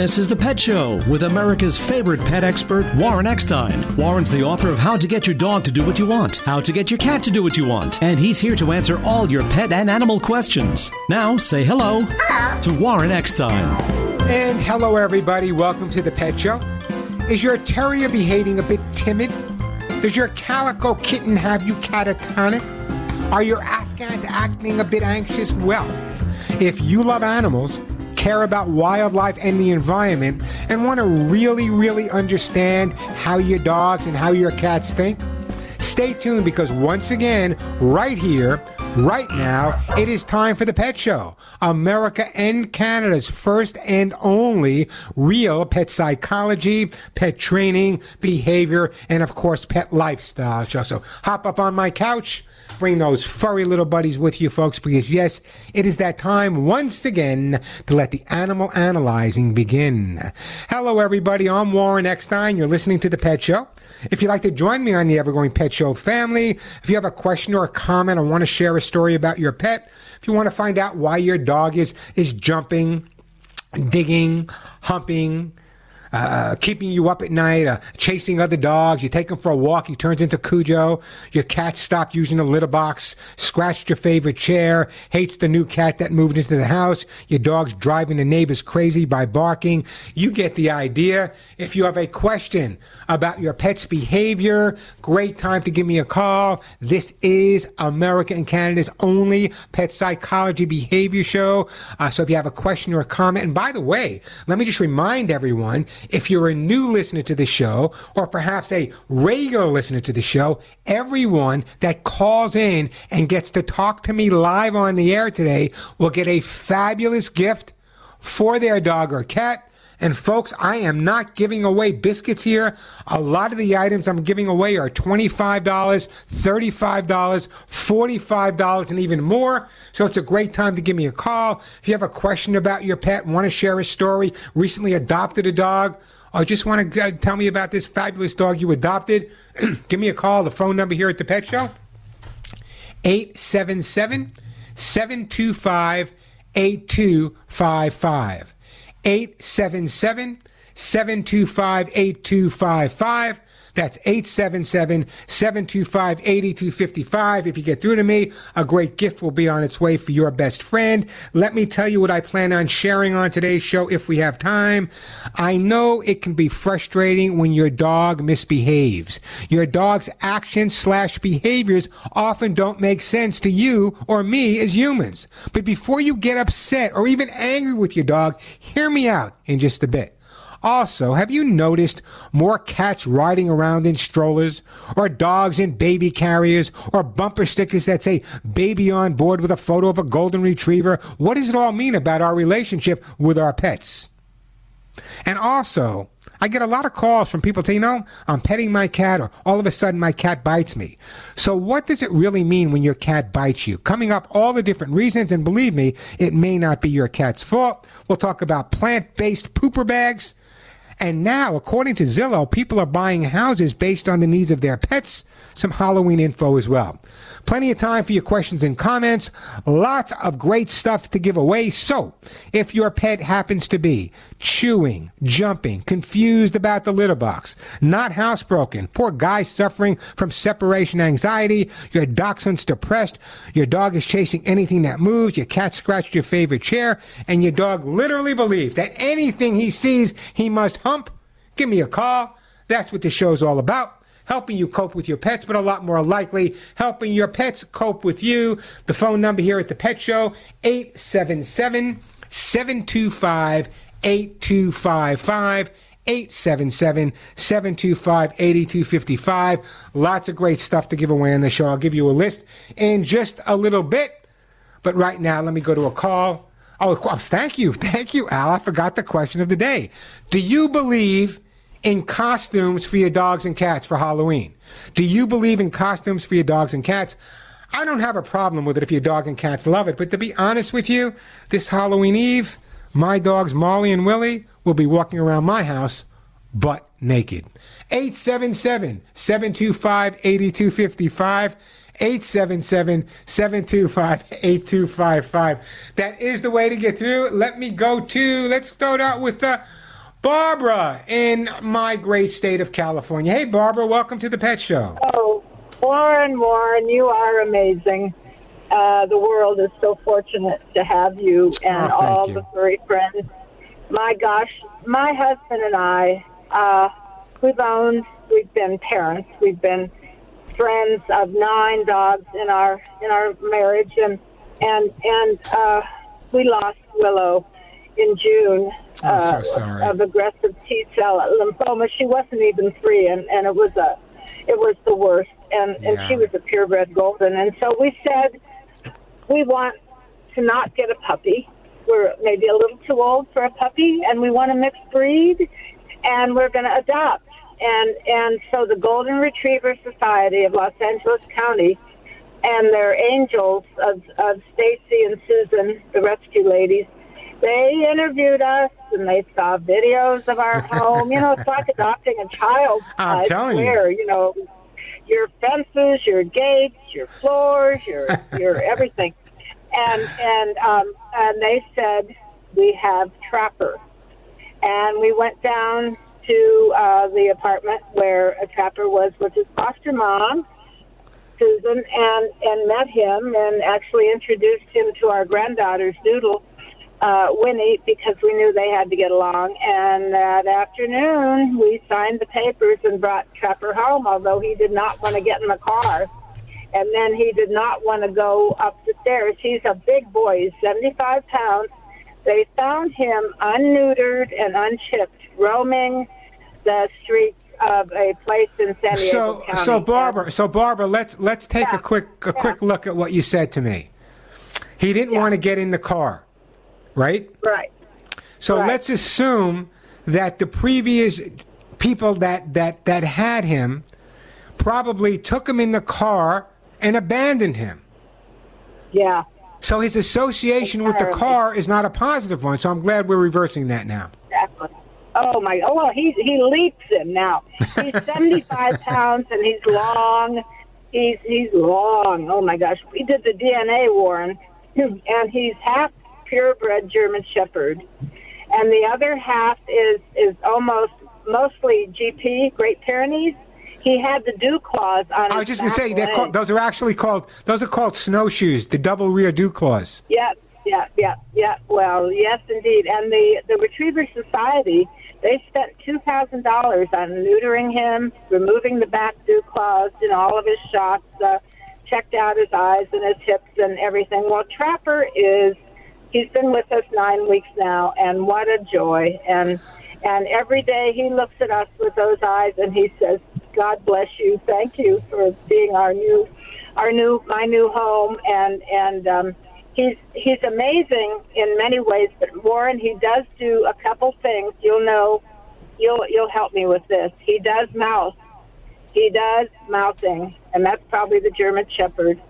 This is The Pet Show with America's favorite pet expert, Warren Eckstein. Warren's the author of How to Get Your Dog to Do What You Want, How to Get Your Cat to Do What You Want, and he's here to answer all your pet and animal questions. Now, say hello to Warren Eckstein. And hello, everybody. Welcome to The Pet Show. Is your terrier behaving a bit timid? Does your calico kitten have you catatonic? Are your Afghans acting a bit anxious? Well, if you love animals, care about wildlife and the environment, and want to really, really understand how your dogs and how your cats think, stay tuned because once again, right here, right now, it is time for the Pet Show, America and Canada's first and only real pet psychology, pet training, behavior, and of course, pet lifestyle show. So hop up on my couch Bring those furry little buddies with you, folks, because yes, it is that time once again to let the animal analyzing begin. Hello, everybody. I'm Warren Eckstein. You're listening to The Pet Show. If you'd like to join me on the Evergrowing Pet Show family, if you have a question or a comment or want to share a story about your pet, if you want to find out why your dog is, is jumping, digging, humping, uh, keeping you up at night, uh, chasing other dogs. You take him for a walk, he turns into Cujo. Your cat stopped using the litter box, scratched your favorite chair, hates the new cat that moved into the house. Your dog's driving the neighbors crazy by barking. You get the idea. If you have a question about your pet's behavior, great time to give me a call. This is America and Canada's only pet psychology behavior show. Uh, so if you have a question or a comment, and by the way, let me just remind everyone, if you're a new listener to the show, or perhaps a regular listener to the show, everyone that calls in and gets to talk to me live on the air today will get a fabulous gift for their dog or cat. And folks, I am not giving away biscuits here. A lot of the items I'm giving away are $25, $35, $45, and even more. So it's a great time to give me a call. If you have a question about your pet, want to share a story, recently adopted a dog, or just want to uh, tell me about this fabulous dog you adopted, give me a call. The phone number here at the Pet Show 877 725 8255. 877 725 8255. That's 877 725 8255. If you get through to me, a great gift will be on its way for your best friend. Let me tell you what I plan on sharing on today's show if we have time. I know it can be frustrating when your dog misbehaves. Your dog's actions slash behaviors often don't make sense to you or me as humans. But before you get upset or even angry with your dog, hear me out in just a bit. Also, have you noticed more cats riding around in strollers, or dogs in baby carriers, or bumper stickers that say baby on board with a photo of a golden retriever? What does it all mean about our relationship with our pets? And also, I get a lot of calls from people saying, you know, I'm petting my cat, or all of a sudden my cat bites me. So, what does it really mean when your cat bites you? Coming up, all the different reasons, and believe me, it may not be your cat's fault. We'll talk about plant based pooper bags. And now, according to Zillow, people are buying houses based on the needs of their pets. Some Halloween info as well. Plenty of time for your questions and comments. Lots of great stuff to give away. So, if your pet happens to be chewing, jumping, confused about the litter box, not housebroken, poor guy suffering from separation anxiety, your dachshund's depressed, your dog is chasing anything that moves, your cat scratched your favorite chair, and your dog literally believes that anything he sees, he must hump, give me a call. That's what the show's all about helping you cope with your pets, but a lot more likely helping your pets cope with you. The phone number here at the Pet Show, 877 725 8255. 877 725 8255. Lots of great stuff to give away on the show. I'll give you a list in just a little bit. But right now, let me go to a call. Oh, thank you. Thank you, Al. I forgot the question of the day. Do you believe in costumes for your dogs and cats for Halloween? Do you believe in costumes for your dogs and cats? I don't have a problem with it if your dog and cats love it, but to be honest with you, this Halloween Eve, my dogs Molly and Willie will be walking around my house butt naked. 877 725 8255. 877 725 8255. That is the way to get through. Let me go to, let's start out with uh, Barbara in my great state of California. Hey, Barbara, welcome to the Pet Show. Oh, Warren, Warren, you are amazing. Uh, the world is so fortunate to have you and Oh, all you. the furry friends. My gosh, my husband and I, uh, we've owned, we've been parents, we've been friends of nine dogs in our in our marriage, and and and uh, we lost Willow in June so uh, sorry. of aggressive T cell lymphoma. She wasn't even three, and and it was a it was the worst, and Yeah. and she was a purebred golden, and so we said we want to not get a puppy. We're maybe a little too old for a puppy, and we want a mixed breed, and we're going to adopt. And and so the Golden Retriever Society of Los Angeles County and their angels of, of Stacy and Susan, the rescue ladies, they interviewed us and they saw videos of our home. You know, it's like adopting a child. I'm I telling you. swear, you know, your fences, your gates, your floors, your your everything. And and um and they said we have Trapper. And we went down to uh, the apartment where a Trapper was with his foster mom, Susan, and and met him and actually introduced him to our granddaughters, Doodle, uh, Winnie, because we knew they had to get along. And that afternoon, we signed the papers and brought Trapper home, although he did not want to get in the car. And then he did not want to go up the stairs. He's a big boy. He's 75 pounds. They found him unneutered and unchipped, roaming the streets of a place in San Diego So, County. so Barbara, so Barbara, let's let's take Yeah, a quick a yeah. quick look at what you said to me. He didn't want to get in the car, right? Right. So Right. let's assume that the previous people that, that, that had him probably took him in the car and abandoned him. Yeah. So his association with the car is not a positive one. So I'm glad we're reversing that now. Exactly. Oh my! Oh well, he he leaps him now. He's seventy five pounds and he's long. He's he's long. Oh my gosh! We did the DNA, Warren, and he's half purebred German Shepherd, and the other half is is almost mostly GP Great Pyrenees. He had the dew claws on. I was just going to say they're called, those are actually called those are called snowshoes, the double rear dew claws. Yeah, yeah, yeah, yeah. Well, yes, indeed. And the the Retriever Society, they spent two thousand dollars on neutering him, removing the back dew claws in all of his shots, uh, checked out his eyes and his hips and everything. Well, Trapper is he's been with us nine weeks now, and what a joy! And and every day he looks at us with those eyes and he says, "God bless you. Thank you for being our new, our new, my new home." And and um, he's he's amazing in many ways. But Warren, he does do a couple things. You'll know. You'll you'll help me with this. He does mouth. He does mouthing, and that's probably the German Shepherd.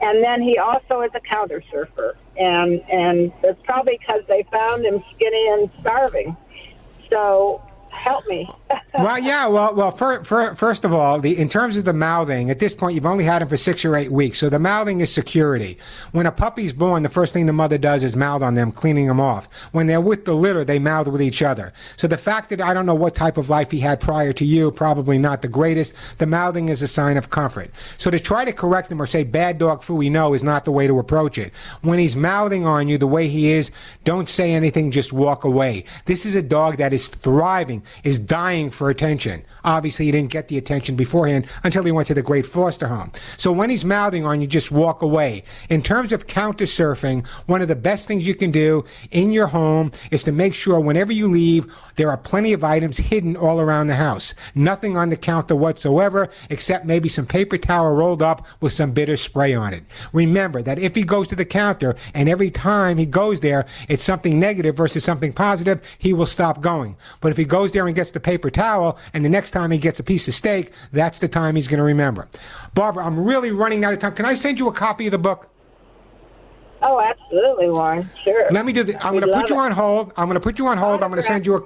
And then he also is a counter surfer, and and it's probably because they found him skinny and starving. So help me. well, yeah. Well, well. For, for, first of all, the in terms of the mouthing, at this point, you've only had him for six or eight weeks, so the mouthing is security. When a puppy's born, the first thing the mother does is mouth on them, cleaning them off. When they're with the litter, they mouth with each other. So the fact that I don't know what type of life he had prior to you, probably not the greatest. The mouthing is a sign of comfort. So to try to correct him or say bad dog food we know is not the way to approach it. When he's mouthing on you the way he is, don't say anything, just walk away. This is a dog that is thriving, is dying for attention. Obviously, he didn't get the attention beforehand until he went to the great foster home. So when he's mouthing on you, just walk away. In terms of counter surfing, one of the best things you can do in your home is to make sure whenever you leave, there are plenty of items hidden all around the house. Nothing on the counter whatsoever, except maybe some paper towel rolled up with some bitter spray on it. Remember that if he goes to the counter and every time he goes there, it's something negative versus something positive, he will stop going. But if he goes there and gets the paper towel and the next time he gets a piece of steak, that's the time he's going to remember. Barbara, I'm really running out of time. Can I send you a copy of the book? oh, absolutely, Warren. Sure. Let me do the. I'm going to put you it. on hold. I'm going to put you on hold. I'm going to send you a.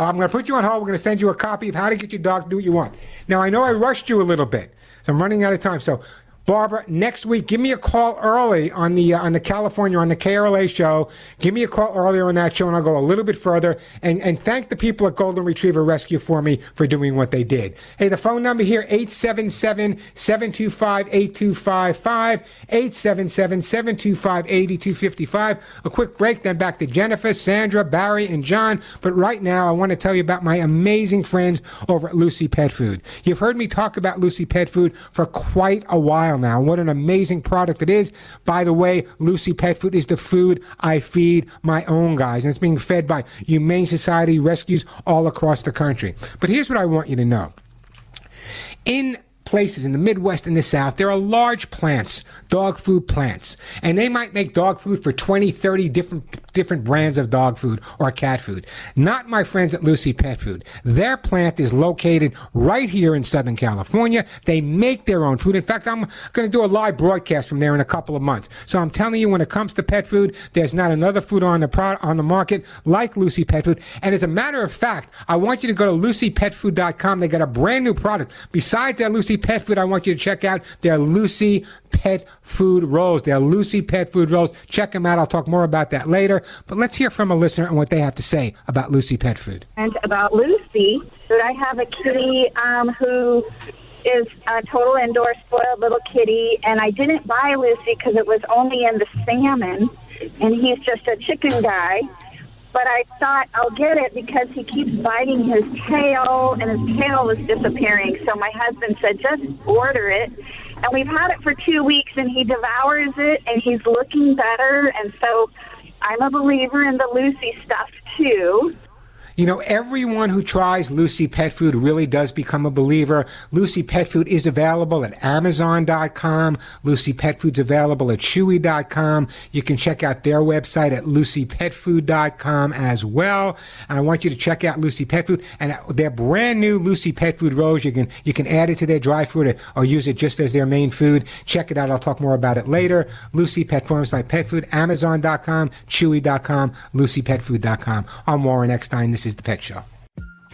I'm going to put you on hold. We're going to send you a copy of How to Get Your Dog to Do What You Want. Now I know I rushed you a little bit, so I'm running out of time. So, Barbara, next week, give me a call early on the uh, on the California on the KRLA show. Give me a call earlier on that show, and I'll go a little bit further and and thank the people at Golden Retriever Rescue for me for doing what they did. Hey, the phone number here 877-725-8255 877-725-8255. A quick break, then back to Jennifer, Sandra, Barry, and John. But right now, I want to tell you about my amazing friends over at Lucy Pet Food. You've heard me talk about Lucy Pet Food for quite a while now. What an amazing product it is. By the way, Lucy Pet Food is the food I feed my own guys, and it's being fed by Humane Society rescues all across the country. But here's what I want you to know. In places in the Midwest and the South, there are large plants, dog food plants, and they might make dog food for 20, 30 different different brands of dog food or cat food. Not my friends at Lucy Pet Food. Their plant is located right here in Southern California. They make their own food. In fact, I'm going to do a live broadcast from there in a couple of months. So I'm telling you, when it comes to pet food, there's not another food on the on the market like Lucy Pet Food. And as a matter of fact, I want you to go to lucypetfood.com. They got a brand new product. Besides their Lucy Pet Food, I want you to check out their Lucy Pet Food Rolls. Their Lucy Pet Food Rolls. Check them out. I'll talk more about that later. But let's hear from a listener and what they have to say about Lucy Pet Food. And about Lucy, that I have a kitty um, who is a total indoor spoiled little kitty, and I didn't buy Lucy because it was only in the salmon, and he's just a chicken guy. But I thought I'll get it because he keeps biting his tail, and his tail is disappearing. So my husband said, just order it. And we've had it for two weeks, and he devours it, and he's looking better. And so I'm a believer in the Lucy stuff too. You know, everyone who tries Lucy Pet Food really does become a believer. Lucy Pet Food is available at Amazon.com. Lucy Pet Food's available at Chewy.com. You can check out their website at LucyPetFood.com as well. And I want you to check out Lucy Pet Food and their brand new Lucy Pet Food rolls. You can you can add it to their dry food or, or use it just as their main food. Check it out. I'll talk more about it later. Lucy Pet Farms like Pet Food, Amazon.com, Chewy.com, LucyPetFood.com. I'm Warren Eckstein. This is The Pet Show.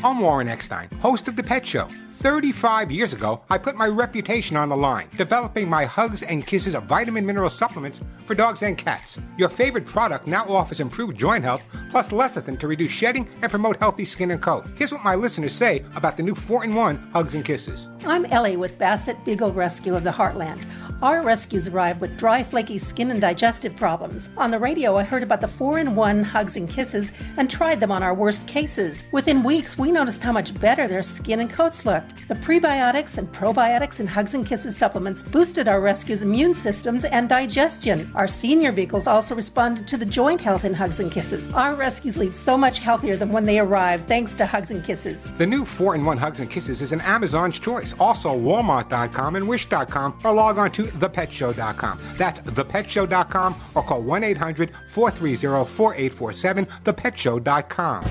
I'm Warren Eckstein, host of The Pet Show. 35 years ago, I put my reputation on the line, developing my Hugs and Kisses of vitamin mineral supplements for dogs and cats. Your favorite product now offers improved joint health plus lecithin to reduce shedding and promote healthy skin and coat. Here's what my listeners say about the new 4 in 1 Hugs and Kisses. I'm Ellie with Basset Beagle Rescue of the Heartland. Our rescues arrive with dry, flaky skin and digestive problems. On the radio, I heard about the 4 in 1 hugs and kisses and tried them on our worst cases. Within weeks, we noticed how much better their skin and coats looked. The prebiotics and probiotics in hugs and kisses supplements boosted our rescues' immune systems and digestion. Our senior beagles also responded to the joint health in hugs and kisses. Our rescues leave so much healthier than when they arrived thanks to hugs and kisses. The new 4 in 1 Hugs and Kisses is an Amazon's choice. Also, Walmart.com and Wish.com or log on to thepetshow.com. That's thepetshow.com or call 1 800 430 4847, thepetshow.com.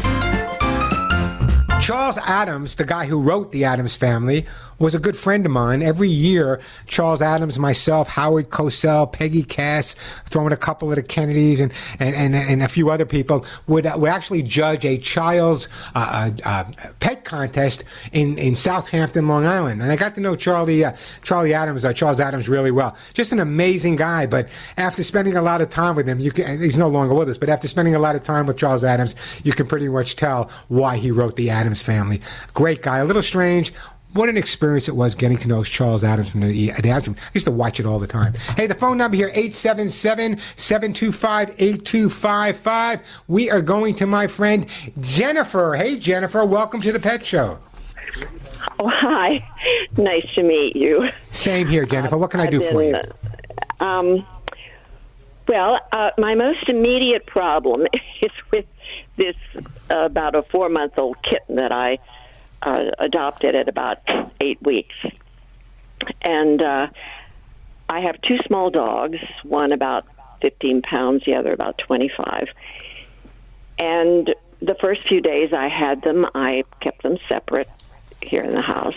Charles Addams, the guy who wrote The Addams Family, was a good friend of mine. Every year, Charles Addams, myself, Howard Cosell, Peggy Cass, throwing a couple of the Kennedys and, and, and, and a few other people would, would actually judge a child's uh, uh, uh, pet contest in, in Southampton, Long Island. And I got to know Charlie, uh, Charlie Addams, uh, Charles Addams really well. Just an amazing guy. But after spending a lot of time with him, you can, he's no longer with us, but after spending a lot of time with Charles Addams, you can pretty much tell why he wrote The Addams Family. Great guy, a little strange, what an experience it was getting to know Charles Addams from the, the Addams. I used to watch it all the time. Hey, the phone number here, 877-725-8255. We are going to my friend Jennifer. Hey, Jennifer, welcome to the Pet Show. Oh, hi. Nice to meet you. Same here, Jennifer. What can I do for you? Um, well, uh, my most immediate problem is with this uh, about a four month old kitten that I uh, adopted at about eight weeks. And uh, I have two small dogs, one about 15 pounds, the other about 25. And the first few days I had them, I kept them separate here in the house.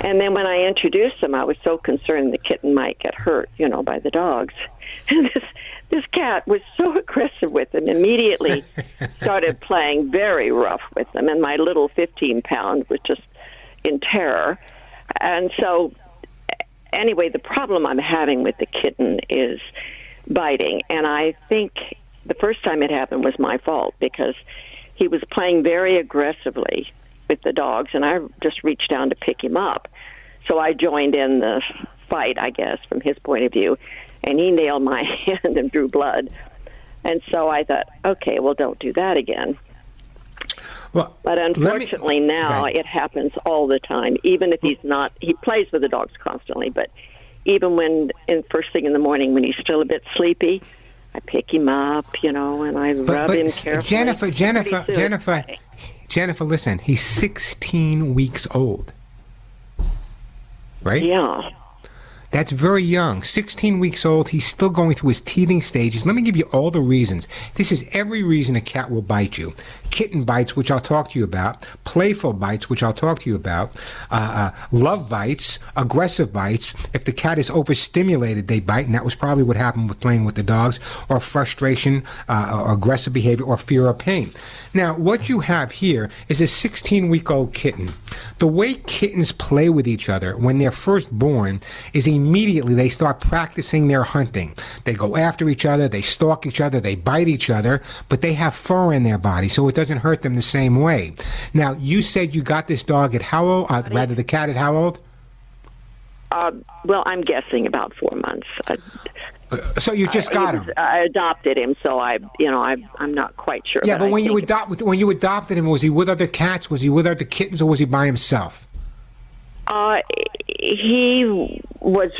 And then when I introduced them, I was so concerned the kitten might get hurt, you know, by the dogs. And this this cat was so aggressive with them. Immediately started playing very rough with them, and my little 15 pound was just in terror. And so anyway, the problem I'm having with the kitten is biting, and I think the first time it happened was my fault because he was playing very aggressively with the dogs, and I just reached down to pick him up. So I joined in the fight, I guess, from his point of view, and he nailed my hand and drew blood. And so I thought, okay, well, don't do that again. Well, But unfortunately, me- now Okay. it happens all the time. Even if he's not, he plays with the dogs constantly. But even when, in first thing in the morning, when he's still a bit sleepy, I pick him up, you know, and I But, rub but him carefully. Jennifer, Jennifer, Jennifer, Jennifer, listen. He's 16 weeks old. Right? Yeah. That's very young. 16 weeks old. He's still going through his teething stages. Let me give you all the reasons. This is every reason a cat will bite you. Kitten bites, which I'll talk to you about. Playful bites, which I'll talk to you about. Uh, uh, love bites. Aggressive bites. If the cat is overstimulated, they bite, and that was probably what happened with playing with the dogs. Or frustration, uh, or aggressive behavior, or fear of pain. Now, what you have here is a 16 week old kitten. The way kittens play with each other when they're first born is immediately they start practicing their hunting. They go after each other, they stalk each other, they bite each other, but they have fur in their body, so it doesn't hurt them the same way. Now, you said you got this dog at how old? Uh, rather, the cat at how old? Uh, well, I'm guessing about four months. I, So you just got was- him. I adopted him, so I, you know, I, I'm not quite sure. Yeah, but I when you adopt when you adopted him, was he with other cats? Was he with other kittens, or was he by himself? Uh, he was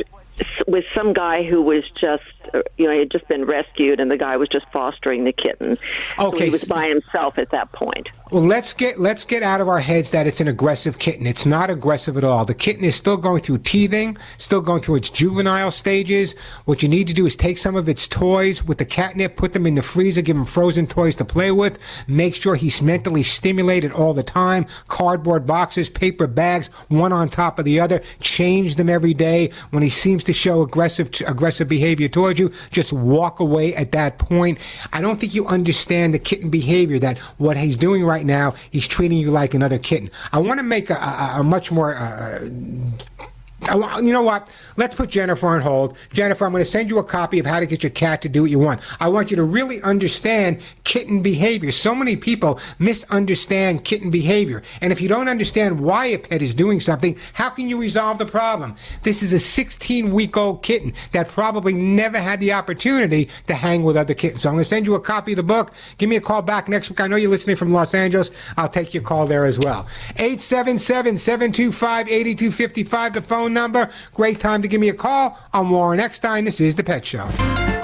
with some guy who was just, uh, you know, he had just been rescued, and the guy was just fostering the kitten. so Okay, he was by himself at that point. Well, let's get let's get out of our heads that it's an aggressive kitten. It's not aggressive at all. The kitten is still going through teething, still going through its juvenile stages. What you need to do is take some of its toys with the catnip, put them in the freezer, give him frozen toys to play with. Make sure he's mentally stimulated all the time. Cardboard boxes, paper bags, one on top of the other. Change them every day. When he seems to show aggressive aggressive behavior towards you, just walk away at that point. I don't think you understand the kitten behavior. That what he's doing right now, he's treating you like another kitten. I want to make a, a, a much more. Uh, wa- Uh, you know what? Let's put Jennifer on hold. Jennifer, I'm going to send you a copy of How to Get Your Cat to Do What You Want. I want you to really understand kitten behavior. So many people misunderstand kitten behavior. And if you don't understand why a pet is doing something, how can you resolve the problem? This is a 16 week old kitten that probably never had the opportunity to hang with other kittens. So I'm going to send you a copy of the book. Give me a call back next week. I know you're listening from Los Angeles. I'll take your call there as well. 877 725 8255, the phone number. Great time to give me a call. I'm Warren Eckstein. This is The Pet Show.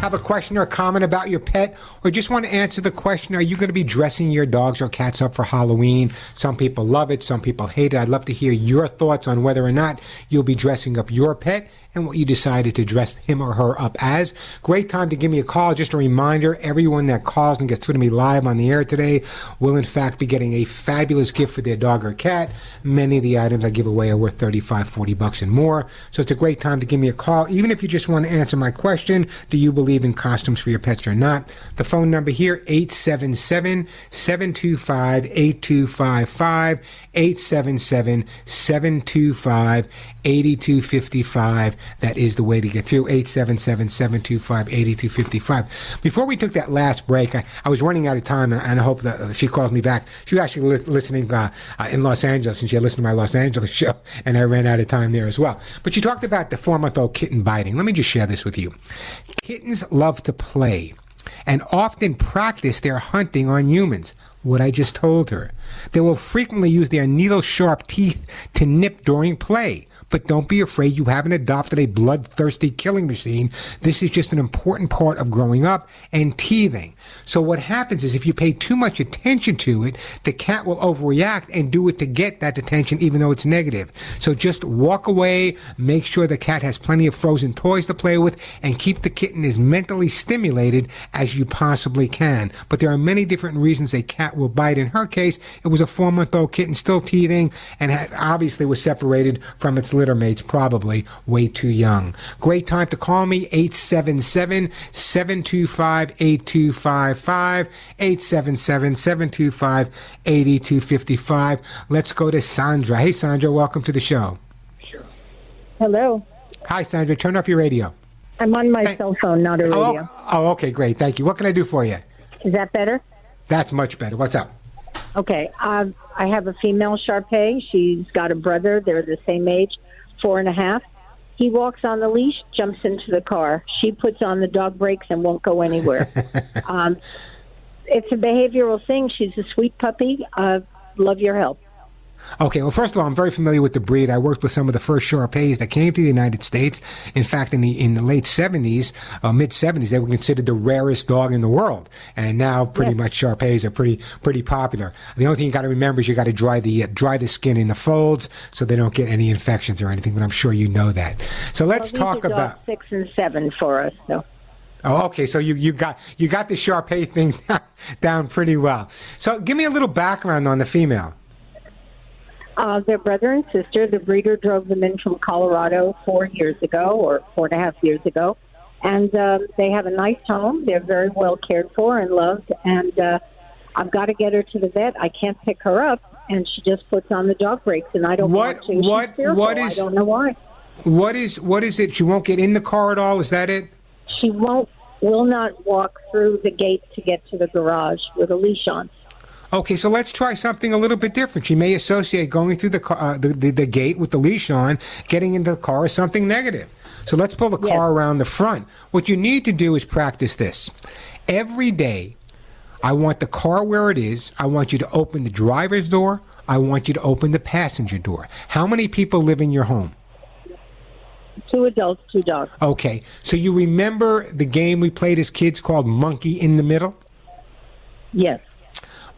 Have a question or a comment about your pet, or just want to answer the question Are you going to be dressing your dogs or cats up for Halloween? Some people love it, some people hate it. I'd love to hear your thoughts on whether or not you'll be dressing up your pet and what you decided to dress him or her up as. Great time to give me a call. Just a reminder everyone that calls and gets through to me live on the air today will, in fact, be getting a fabulous gift for their dog or cat. Many of the items I give away are worth 35, 40 bucks and more. So it's a great time to give me a call, even if you just want to answer my question Do you believe in costumes for your pets or not? The phone number here, 877 725 8255. 877 725 8255. That is the way to get through. 877 725 8255. Before we took that last break, I, I was running out of time, and, and I hope that uh, she calls me back. She was actually li- listening uh, uh, in Los Angeles, and she had listened to my Los Angeles show, and I ran out of time there as well. But she talked about the four month old kitten biting. Let me just share this with you. Kittens love to play and often practice their hunting on humans. What I just told her. They will frequently use their needle sharp teeth to nip during play. But don't be afraid, you haven't adopted a bloodthirsty killing machine. This is just an important part of growing up and teething. So what happens is if you pay too much attention to it, the cat will overreact and do it to get that attention even though it's negative. So just walk away, make sure the cat has plenty of frozen toys to play with, and keep the kitten as mentally stimulated as you possibly can. But there are many different reasons a cat will bite. In her case, it was a four month old kitten still teething and had, obviously was separated from its litter mates, probably way too young. Great time to call me, 877 725 8255. 877 725 8255. Let's go to Sandra. Hey, Sandra, welcome to the show. Hello. Hi, Sandra. Turn off your radio. I'm on my Thank- cell phone, not a Oh, radio. oh, okay, great. Thank you. What can I do for you? Is that better? That's much better. What's up? Okay. Uh, I have a female Shar-Pei. She's got a brother. They're the same age, four and a half. He walks on the leash, jumps into the car. She puts on the dog brakes and won't go anywhere. um, it's a behavioral thing. She's a sweet puppy. Uh, love your help. Okay, well, first of all, I'm very familiar with the breed. I worked with some of the first Shar-Peis that came to the United States. In fact, in the in the late 70s, uh, mid 70s, they were considered the rarest dog in the world, and now pretty much Shar-Peis are pretty pretty popular. The only thing you got to remember is you got to dry the uh, dry the skin in the folds so they don't get any infections or anything. But I'm sure you know that. So let's Well, talk about. six and seven for us. So Oh, okay. So you, you got you got the Shar-Pei thing down pretty well. So give me a little background on the female. Uh, they're brother and sister. The breeder drove them in from Colorado four years ago, or four and a half years ago, and um, they have a nice home. They're very well cared for and loved. And uh, I've got to get her to the vet. I can't pick her up, and she just puts on the dog brakes, and I don't What- want to. She's what- fearful. what I don't know why. What is what is it? She won't get in the car at all. Is that it? She won't. Will not walk through the gate to get to the garage with a leash on. Okay, so let's try something a little bit different. She may associate going through the car, uh, the, the the gate with the leash on, getting into the car as something negative. So let's pull the car Yes. around the front. What you need to do is practice this every day. I want the car where it is. I want you to open the driver's door. I want you to open the passenger door. How many people live in your home? Two adults, two dogs. Okay, so you remember the game we played as kids called Monkey in the Middle? Yes.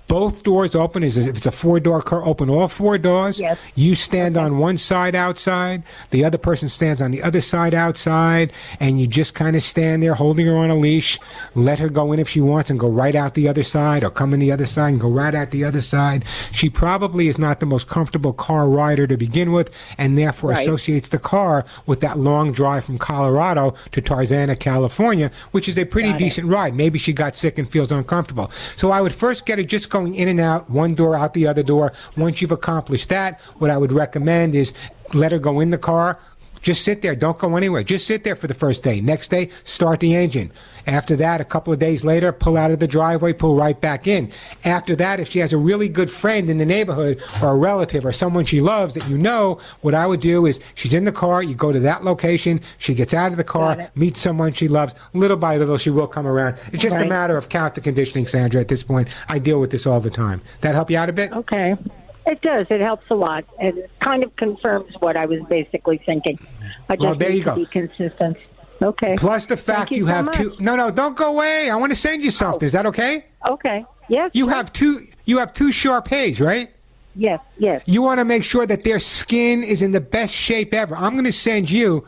Both doors open. Is if it's a four door car, open all four doors. Yes. You stand on one side outside, the other person stands on the other side outside, and you just kind of stand there holding her on a leash. Let her go in if she wants and go right out the other side, or come in the other side and go right out the other side. She probably is not the most comfortable car rider to begin with, and therefore Right. associates the car with that long drive from Colorado to Tarzana, California, which is a pretty Got it. decent ride. Maybe she got sick and feels uncomfortable. So I would first get her just going in and out, one door out the other door. Once you've accomplished that, what I would recommend is let her go in the car. Just sit there. Don't go anywhere. Just sit there for the first day. Next day, start the engine. After that, a couple of days later, pull out of the driveway, pull right back in. After that, if she has a really good friend in the neighborhood or a relative or someone she loves that you know, what I would do is she's in the car, you go to that location, she gets out of the car, meets someone she loves. Little by little, she will come around. It's just a matter of counter conditioning, Sandra, at this point. I deal with this all the time. That help you out a bit? Okay. It does. It helps a lot. And it kind of confirms what I was basically thinking. I just Well, there need you to go. be consistent. Okay. Plus the Thank fact you you, so have much. two. No, no, don't go away. I want to send you something. Oh. Is that okay? Okay. Yes. You sure. have two. You have two Shar-Peis, right? Yes. Yes. You want to make sure that their skin is in the best shape ever. I'm going to send you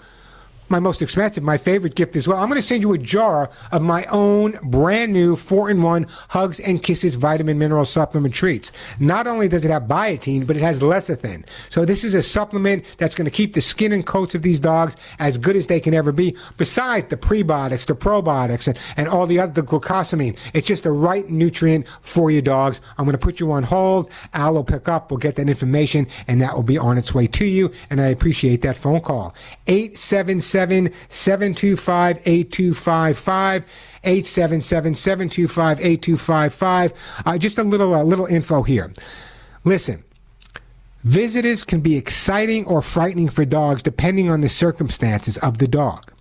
my most expensive, my favorite gift as well. I'm going to send you a jar of my own brand new four in one Hugs and Kisses vitamin mineral supplement treats. Not only does it have biotin, but it has lecithin. So this is a supplement that's going to keep the skin and coats of these dogs as good as they can ever be. Besides the prebiotics, the probiotics, and, and all the other the glucosamine, it's just the right nutrient for your dogs. I'm going to put you on hold. Al will pick up. We'll get that information, and that will be on its way to you. And I appreciate that phone call. 877 725 8255. 877-725-8255. Uh, just a little, uh, little info here. Listen, visitors can be exciting or frightening for dogs depending on the circumstances of the dog.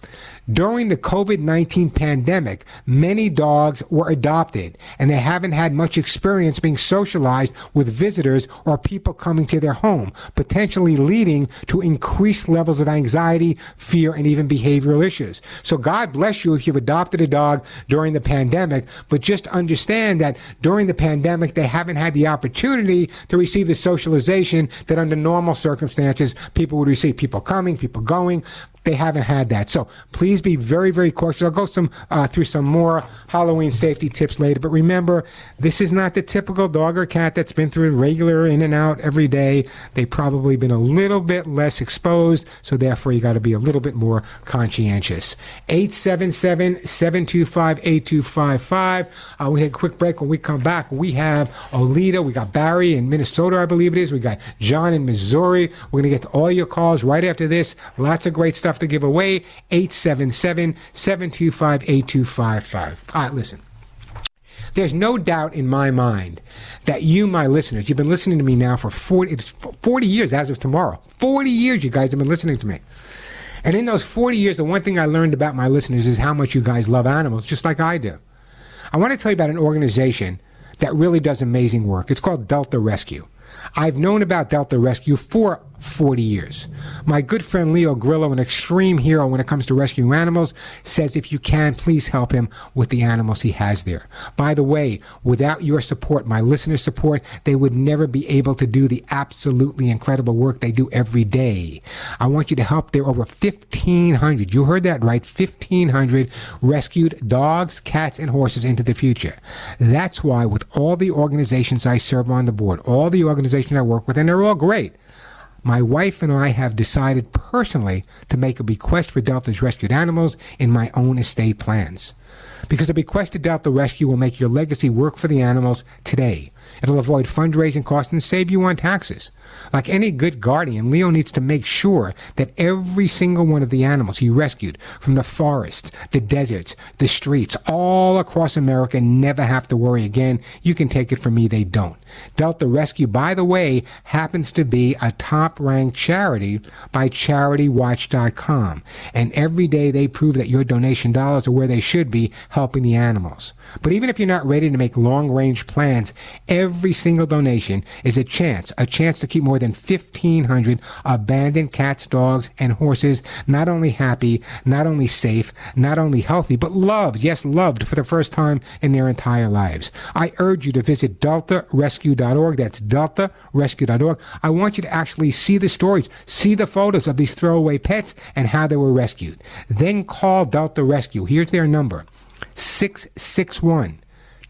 During the COVID 19 pandemic, many dogs were adopted and they haven't had much experience being socialized with visitors or people coming to their home, potentially leading to increased levels of anxiety, fear, and even behavioral issues. So, God bless you if you've adopted a dog during the pandemic, but just understand that during the pandemic, they haven't had the opportunity to receive the socialization that under normal circumstances people would receive. People coming, people going. They haven't had that. So please be very, very cautious. I'll go some uh, through some more Halloween safety tips later. But remember, this is not the typical dog or cat that's been through regular in and out every day. They've probably been a little bit less exposed, so therefore you got to be a little bit more conscientious. 877 725 8255. Uh, we had a quick break. When we come back, we have Olita, we got Barry in Minnesota, I believe it is. We got John in Missouri. We're going to get to all your calls right after this. Lots of great stuff to give away. 877 725 8255. All right, listen. There's no doubt in my mind that you, my listeners, you've been listening to me now for 40, it's 40 years as of tomorrow. 40 years you guys have been listening to me. And in those 40 years, the one thing I learned about my listeners is how much you guys love animals, just like I do. I want to tell you about an organization that really does amazing work. It's called Delta Rescue. I've known about Delta Rescue for 40 years. My good friend Leo Grillo, an extreme hero when it comes to rescuing animals, says if you can, please help him with the animals he has there. By the way, without your support, my listeners' support, they would never be able to do the absolutely incredible work they do every day. I want you to help their over 1,500, you heard that right, 1,500 rescued dogs, cats, and horses into the future. That's why with all the organizations I serve on the board, all the organizations I work with, and they're all great, my wife and I have decided personally to make a bequest for Delta's rescued animals in my own estate plans. Because a bequest to Delta Rescue will make your legacy work for the animals today. It'll avoid fundraising costs and save you on taxes. Like any good guardian, Leo needs to make sure that every single one of the animals he rescued from the forests, the deserts, the streets, all across America never have to worry again. You can take it from me, they don't. Delta Rescue, by the way, happens to be a top ranked charity by CharityWatch.com. And every day they prove that your donation dollars are where they should be, helping the animals. But even if you're not ready to make long range plans, every single donation is a chance, a chance to keep more than 1,500 abandoned cats, dogs, and horses not only happy, not only safe, not only healthy, but loved, yes, loved for the first time in their entire lives. I urge you to visit deltarescue.org. That's deltarescue.org. I want you to actually see the stories, see the photos of these throwaway pets and how they were rescued. Then call Delta Rescue. Here's their number 661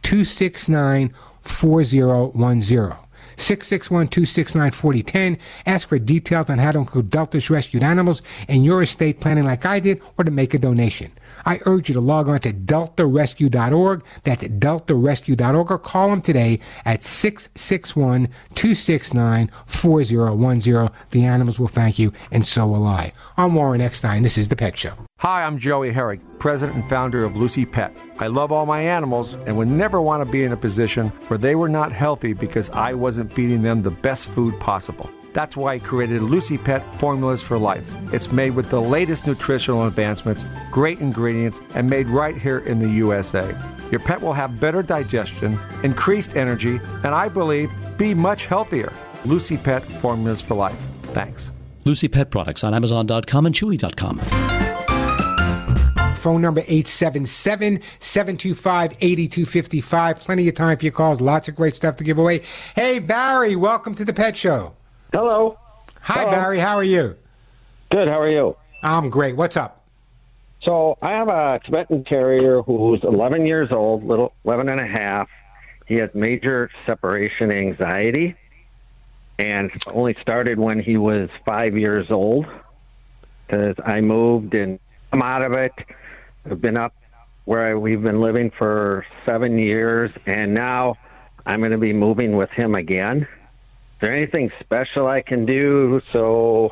269 4010. 661-269-4010. Ask for details on how to include Delta's rescued animals in your estate planning like I did or to make a donation. I urge you to log on to deltarescue.org. That's deltarescue.org or call them today at 661-269-4010. The animals will thank you and so will I. I'm Warren Eckstein. This is The Pet Show. Hi, I'm Joey Herrick, president and founder of Lucy Pet. I love all my animals and would never want to be in a position where they were not healthy because I wasn't feeding them the best food possible. That's why I created Lucy Pet Formulas for Life. It's made with the latest nutritional advancements, great ingredients, and made right here in the USA. Your pet will have better digestion, increased energy, and I believe be much healthier. Lucy Pet Formulas for Life. Thanks. Lucy Pet products on Amazon.com and Chewy.com. Phone number 877-725-8255. Plenty of time for your calls. Lots of great stuff to give away. Hey, Barry, welcome to the Pet Show. Hello. Hi, Hello. Barry. How are you? Good. How are you? I'm great. What's up? So I have a Tibetan Terrier who's 11 years old, little 11 and a half. He has major separation anxiety, and only started when he was five years old. Because I moved and I'm out of it. I've been up where I, we've been living for seven years, and now I'm going to be moving with him again. Is there anything special I can do so?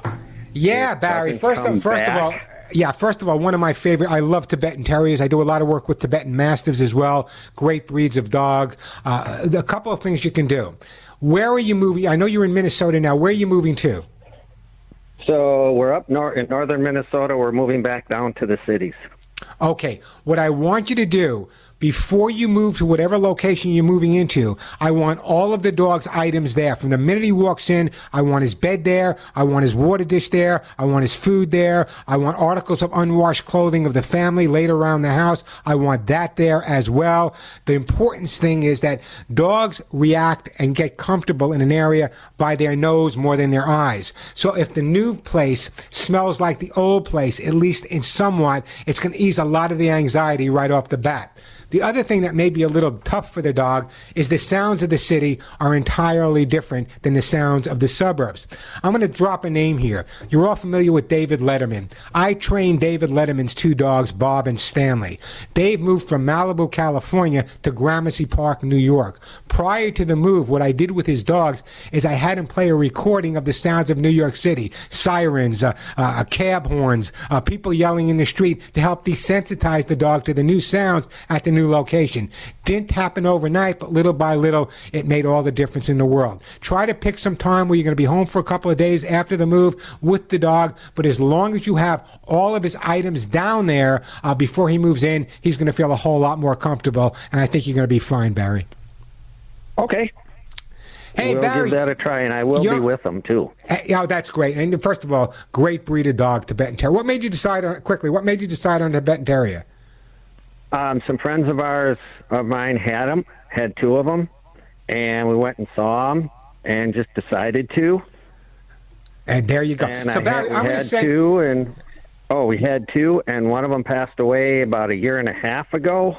Yeah, Barry. First, of, first of all, yeah. First of all, one of my favorite. I love Tibetan Terriers. I do a lot of work with Tibetan Mastiffs as well. Great breeds of dog. Uh, a couple of things you can do. Where are you moving? I know you're in Minnesota now. Where are you moving to? So we're up nor- in northern Minnesota. We're moving back down to the cities. Okay. What I want you to do, before you move to whatever location you're moving into, I want all of the dog's items there. From the minute he walks in, I want his bed there. I want his water dish there. I want his food there. I want articles of unwashed clothing of the family laid around the house. I want that there as well. The important thing is that dogs react and get comfortable in an area by their nose more than their eyes. So if the new place smells like the old place, at least in somewhat, it's going to ease a lot of the anxiety right off the bat. The other thing that may be a little tough for the dog is the sounds of the city are entirely different than the sounds of the suburbs. I'm going to drop a name here. You're all familiar with David Letterman. I trained David Letterman's two dogs, Bob and Stanley. Dave moved from Malibu, California to Gramercy Park, New York. Prior to the move, what I did with his dogs is I had him play a recording of the sounds of New York City, sirens, uh, uh, cab horns, uh, people yelling in the street to help desensitize the dog to the new sounds at the new location. Didn't happen overnight, but little by little, it made all the difference in the world. Try to pick some time where you're going to be home for a couple of days after the move with the dog, but as long as you have all of his items down there uh, before he moves in, he's going to feel a whole lot more comfortable, and I think you're going to be fine, Barry. Okay. Hey, we'll Barry. give that a try, and I will be with them too. Yeah, that's great. And first of all, great breed of dog, Tibetan Terrier. What made you decide on quickly? What made you decide on Tibetan Terrier? Um, some friends of ours of mine had them, had two of them, and we went and saw them, and just decided to. And there you go. And so I Barry, had, we had say two, and oh, we had two, and one of them passed away about a year and a half ago,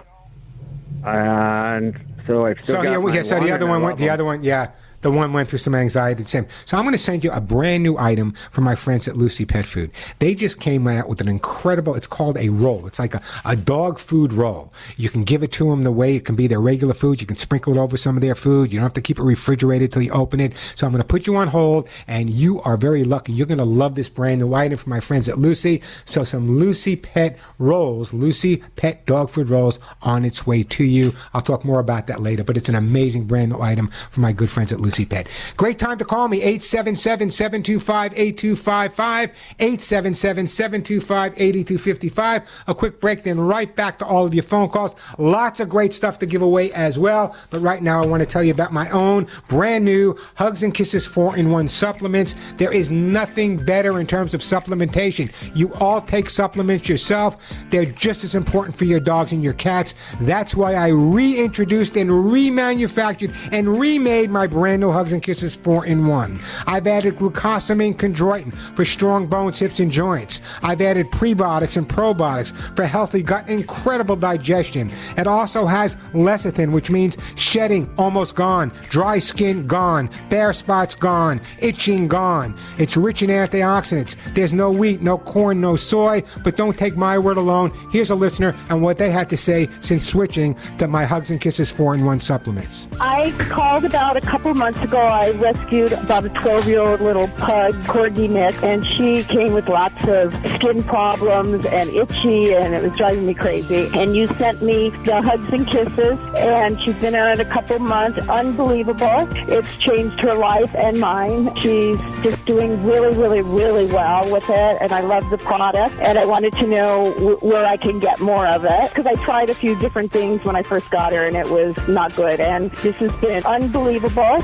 and so I've still So got yeah, we, yeah, so the other one went. The other one, yeah, the one went through some anxiety. Same. So I'm going to send you a brand new item from my friends at Lucy Pet Food. They just came out with an incredible. It's called a roll. It's like a, a dog food roll. You can give it to them the way it can be their regular food. You can sprinkle it over some of their food. You don't have to keep it refrigerated till you open it. So I'm going to put you on hold, and you are very lucky. You're going to love this brand new item from my friends at Lucy. So some Lucy Pet rolls, Lucy Pet dog food rolls on its way to you. I'll talk more about that later, but it's an amazing brand new item from my good friends at Lucy Pet. Great time to call me, 877-725-8255, 877-725-8255. A quick break, then right back to all of your phone calls. Lots of great stuff to give away as well, but right now I want to tell you about my own brand new Hugs and Kisses 4-in-1 supplements. There is nothing better in terms of supplementation. You all take supplements yourself. They're just as important for your dogs and your cats. That's why I reintroduced and remanufactured and remade my brand new Hugs and Kisses 4 in 1. I've added glucosamine chondroitin for strong bones, hips, and joints. I've added prebiotics and probiotics for healthy gut, incredible digestion. It also has lecithin, which means shedding almost gone, dry skin gone, bare spots gone, itching gone. It's rich in antioxidants. There's no wheat, no corn, no soy, but don't take my word alone. Here's a listener and what they had to say since switching to my Hugs and Kisses 4 in 1 supplements. I called about a couple months ago. I rescued about a 12 year old little pug, Corgi mix, and she came with lots of skin problems and itchy, and it was driving me crazy. And you sent me the hugs and kisses, and she's been on it a couple months. Unbelievable. It's changed her life and mine. She's just doing really, really, really well with it, and I love the product. And I wanted to know w- where I can get more of it because I tried a few different things when I first got her, and it was not good. And this has been unbelievable.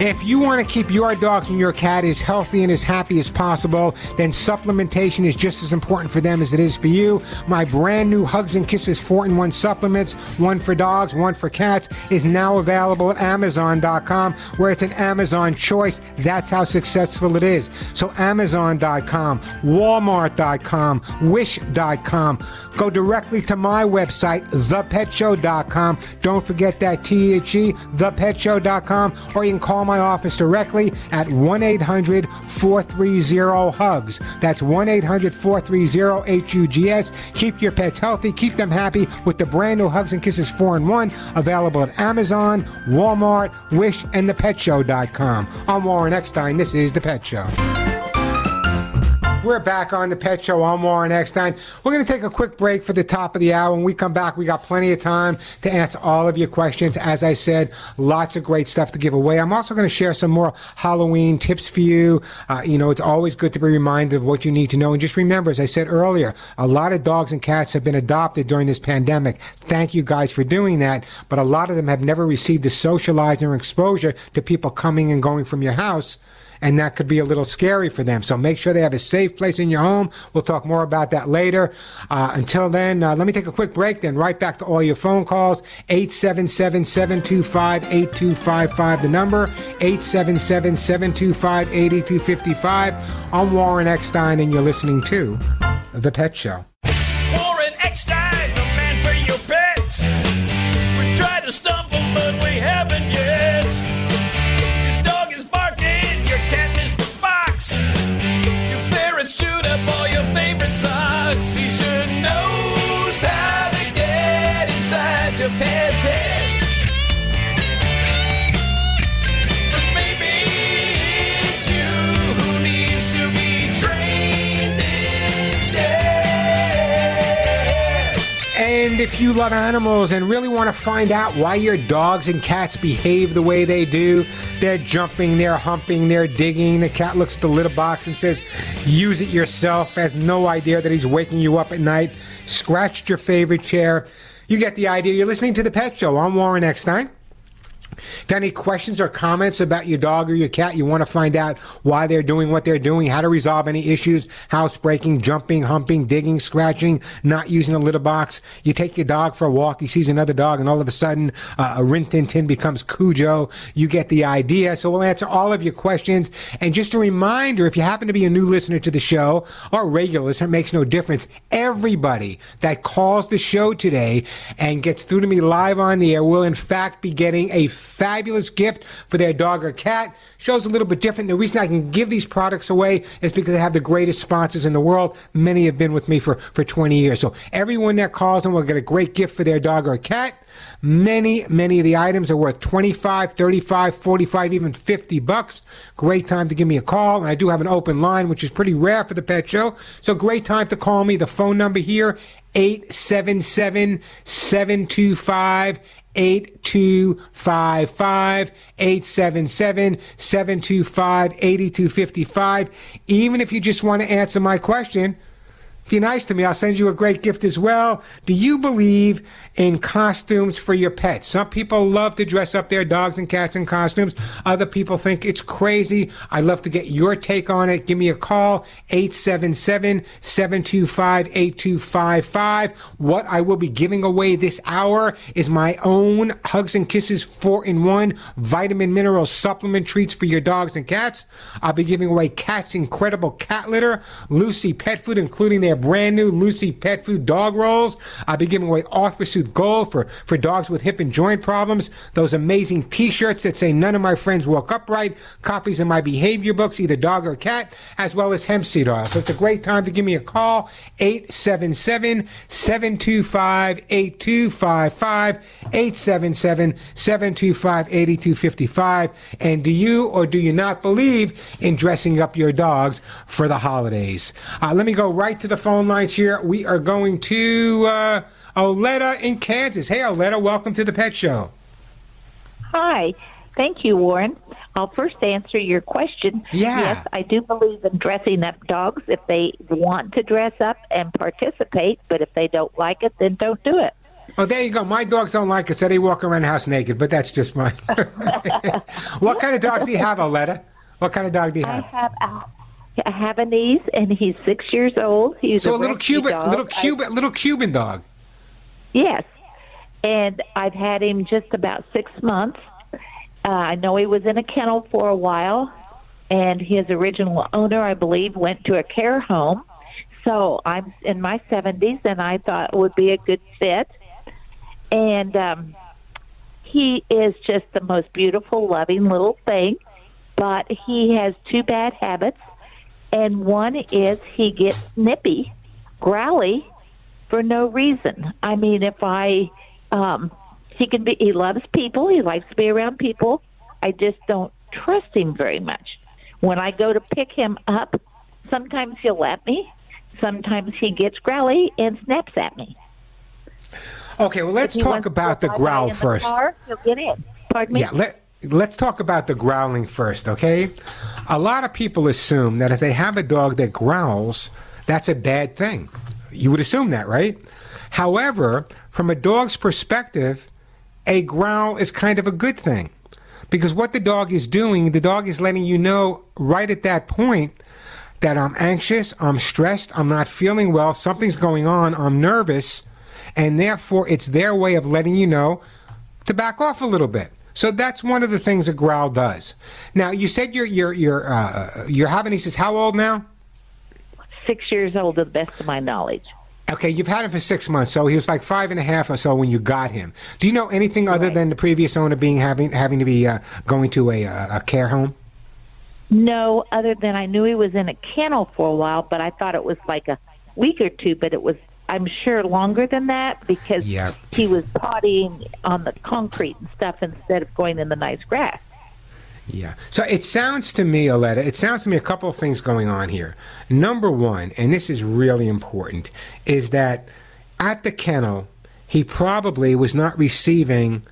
If you want to keep your dogs and your cat as healthy and as happy as possible, then supplementation is just as important for them as it is for you. My brand new Hugs and Kisses 4 in 1 supplements, one for dogs, one for cats, is now available at Amazon.com, where it's an Amazon choice. That's how successful it is. So, Amazon.com, Walmart.com, Wish.com. Go directly to my website, thepetshow.com. Don't forget that T H E, thepetshow.com, or you can call my office directly at 1 800 430 HUGS. That's 1 800 430 HUGS. Keep your pets healthy, keep them happy with the brand new Hugs and Kisses 4 in 1, available at Amazon, Walmart, Wish, and thepetshow.com. I'm Warren Eckstein. This is The Pet Show. We're back on the Pet Show. I'm Warren Eckstein. We're going to take a quick break for the top of the hour. When we come back, we got plenty of time to answer all of your questions. As I said, lots of great stuff to give away. I'm also going to share some more Halloween tips for you. Uh, you know, it's always good to be reminded of what you need to know. And just remember, as I said earlier, a lot of dogs and cats have been adopted during this pandemic. Thank you guys for doing that. But a lot of them have never received the socializing or exposure to people coming and going from your house and that could be a little scary for them. So make sure they have a safe place in your home. We'll talk more about that later. Uh, until then, uh, let me take a quick break, then right back to all your phone calls. 877-725-8255, the number. 877-725-8255. I'm Warren Eckstein, and you're listening to The Pet Show. Warren the man for your pets. We to stumble, but we haven't And if you love animals and really want to find out why your dogs and cats behave the way they do, they're jumping, they're humping, they're digging. The cat looks at the litter box and says, use it yourself, has no idea that he's waking you up at night, scratched your favorite chair. You get the idea. You're listening to The Pet Show. I'm Warren Eckstein. If any questions or comments about your dog or your cat, you want to find out why they're doing what they're doing, how to resolve any issues, housebreaking, jumping, humping, digging, scratching, not using a litter box. You take your dog for a walk, he sees another dog, and all of a sudden, uh, a Rin Tin Tin becomes Cujo. You get the idea. So we'll answer all of your questions. And just a reminder, if you happen to be a new listener to the show or a regular listener, it makes no difference. Everybody that calls the show today and gets through to me live on the air will in fact be getting a fabulous gift for their dog or cat. Show's a little bit different. The reason I can give these products away is because I have the greatest sponsors in the world. Many have been with me for, for 20 years. So everyone that calls them will get a great gift for their dog or cat. Many, many of the items are worth 25, 35, 45, even 50 bucks. Great time to give me a call. And I do have an open line, which is pretty rare for the pet show. So great time to call me. The phone number here, 877 725 8255 877 725 8255. Even if you just want to answer my question, be nice to me. I'll send you a great gift as well. Do you believe in costumes for your pets? Some people love to dress up their dogs and cats in costumes. Other people think it's crazy. I'd love to get your take on it. Give me a call, 877-725-8255. What I will be giving away this hour is my own Hugs and Kisses 4-in-1 vitamin mineral supplement treats for your dogs and cats. I'll be giving away Cat's Incredible Cat Litter, Lucy Pet Food, including their brand new Lucy Pet Food dog rolls. I'll be giving away Off Pursuit Gold for, for dogs with hip and joint problems. Those amazing t-shirts that say none of my friends walk upright. Copies of my behavior books, either dog or cat, as well as hemp seed oil. So it's a great time to give me a call. 877-725-8255. 877-725-8255. And do you or do you not believe in dressing up your dogs for the holidays? Uh, let me go right to the phone lines here. We are going to uh, Oleta in Kansas. Hey, Oleta, welcome to the Pet Show. Hi. Thank you, Warren. I'll first answer your question. Yeah. Yes, I do believe in dressing up dogs if they want to dress up and participate, but if they don't like it, then don't do it. Oh, there you go. My dogs don't like it, so they walk around the house naked, but that's just mine. what kind of dogs do you have, Oleta? What kind of dog do you have? I have? Have a, Havanese, and he's six years old. He's So a a little Cuban, dog. little Cuban, little Cuban dog. Yes. And I've had him just about six months. Uh, I know he was in a kennel for a while, and his original owner, I believe, went to a care home. So I'm in my 70s, and I thought it would be a good fit. And um, he is just the most beautiful, loving little thing. But he has two bad habits, and one is he gets nippy, growly, for no reason. I mean, if I, um, he can be, he loves people. He likes to be around people. I just don't trust him very much. When I go to pick him up sometimes he'll lap me, sometimes he gets growly and snaps at me. Okay, well, let's talk about the growl in the first. car, he'll get in. Pardon me? Yeah, let, let's talk about the growling first, okay? A lot of people assume that if they have a dog that growls, that's a bad thing. You would assume that, right? However, from a dog's perspective, a growl is kind of a good thing. Because what the dog is doing, the dog is letting you know right at that point that I'm anxious, I'm stressed, I'm not feeling well, something's going on, I'm nervous, and therefore it's their way of letting you know to back off a little bit. So that's one of the things a growl does. Now you said you're you're you're uh, you're having. He says how old now? Six years old, to the best of my knowledge. Okay, you've had him for six months, so he was like five and a half or so when you got him. Do you know anything other than the previous owner being having having to be uh, going to a, uh, a care home? No, other than I knew he was in a kennel for a while, but I thought it was like a week or two, but it was, I'm sure, longer than that because Yeah. he was pottying on the concrete and stuff instead of going in the nice grass. Yeah. So it sounds to me, Aletta, it sounds to me a couple of things going on here. Number one, and this is really important, is that at the kennel, he probably was not receiving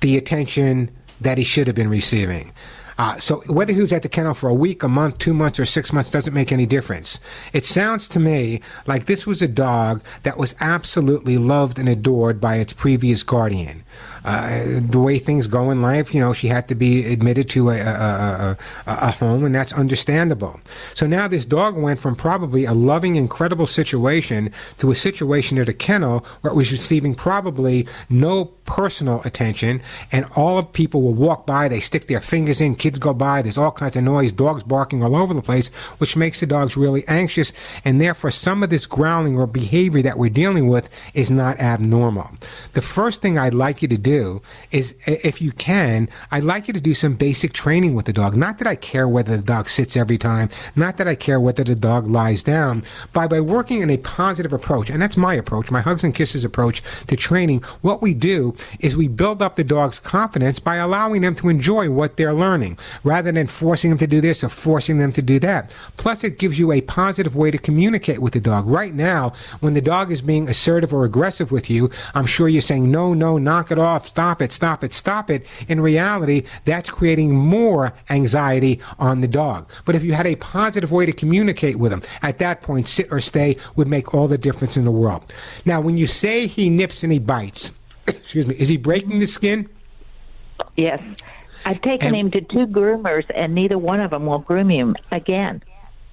the attention that he should have been receiving. Uh, so whether he was at the kennel for a week, a month, two months, or six months doesn't make any difference. It sounds to me like this was a dog that was absolutely loved and adored by its previous guardian. The way things go in life, you know, she had to be admitted to a, a, a, a, a home, and that's understandable. So now this dog went from probably a loving, incredible situation to a situation at a kennel where it was receiving probably no personal attention, and all of people will walk by, they stick their fingers in, kids go by, there's all kinds of noise, dogs barking all over the place, which makes the dogs really anxious, and therefore some of this growling or behavior that we're dealing with is not abnormal. The first thing I'd like you to do is, if you can, I'd like you to do some basic training with the dog. Not that I care whether the dog sits every time, not that I care whether the dog lies down, by by working in a positive approach, and that's my approach, my hugs and kisses approach to training. What we do is we build up the dog's confidence by allowing them to enjoy what they're learning, rather than forcing them to do this or forcing them to do that. Plus, it gives you a positive way to communicate with the dog. Right now, when the dog is being assertive or aggressive with you, I'm sure you're saying, no, no, knock it off, stop it, stop it, stop it. In reality, that's creating more anxiety on the dog. But if you had a positive way to communicate with him, at that point, sit or stay would make all the difference in the world. Now, when you say he nips and he bites, excuse me, is he breaking the skin? Yes. I've taken him to two groomers, and neither one of them will groom him again.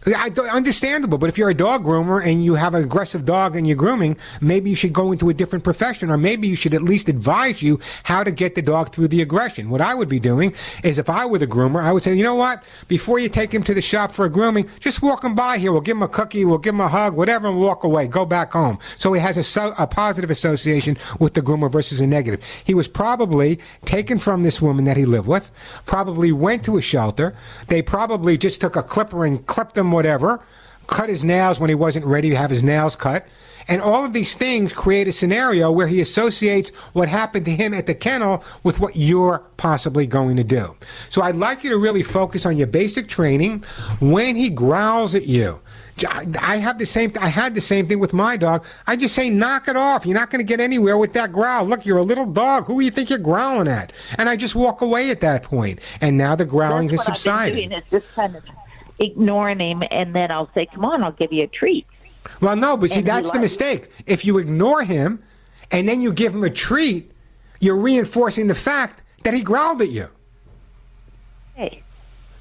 I, understandable, but if you're a dog groomer and you have an aggressive dog and you're grooming, maybe you should go into a different profession, or maybe you should at least advise you how to get the dog through the aggression. What I would be doing is, if I were the groomer, I would say, you know what? Before you take him to the shop for a grooming, just walk him by here. We'll give him a cookie, we'll give him a hug, whatever, and walk away. Go back home. So he has a, so, a positive association with the groomer versus a negative. He was probably taken from this woman that he lived with, probably went to a shelter. They probably just took a clipper and clipped him, whatever, cut his nails when he wasn't ready to have his nails cut. And all of these things create a scenario where he associates what happened to him at the kennel with what you're possibly going to do. So I'd like you to really focus on your basic training. When he growls at you, I I have the same. I had the same thing with my dog. I just say, knock it off. You're not going to get anywhere with that growl. Look, you're a little dog. Who do you think you're growling at? And I just walk away at that point. And now the growling That's has what subsided. I've been doing is just kind of ignoring him, and then I'll say, "Come on, I'll give you a treat." Well, no, but see, And that's the likes- mistake. If you ignore him and then you give him a treat, you're reinforcing the fact that he growled at you.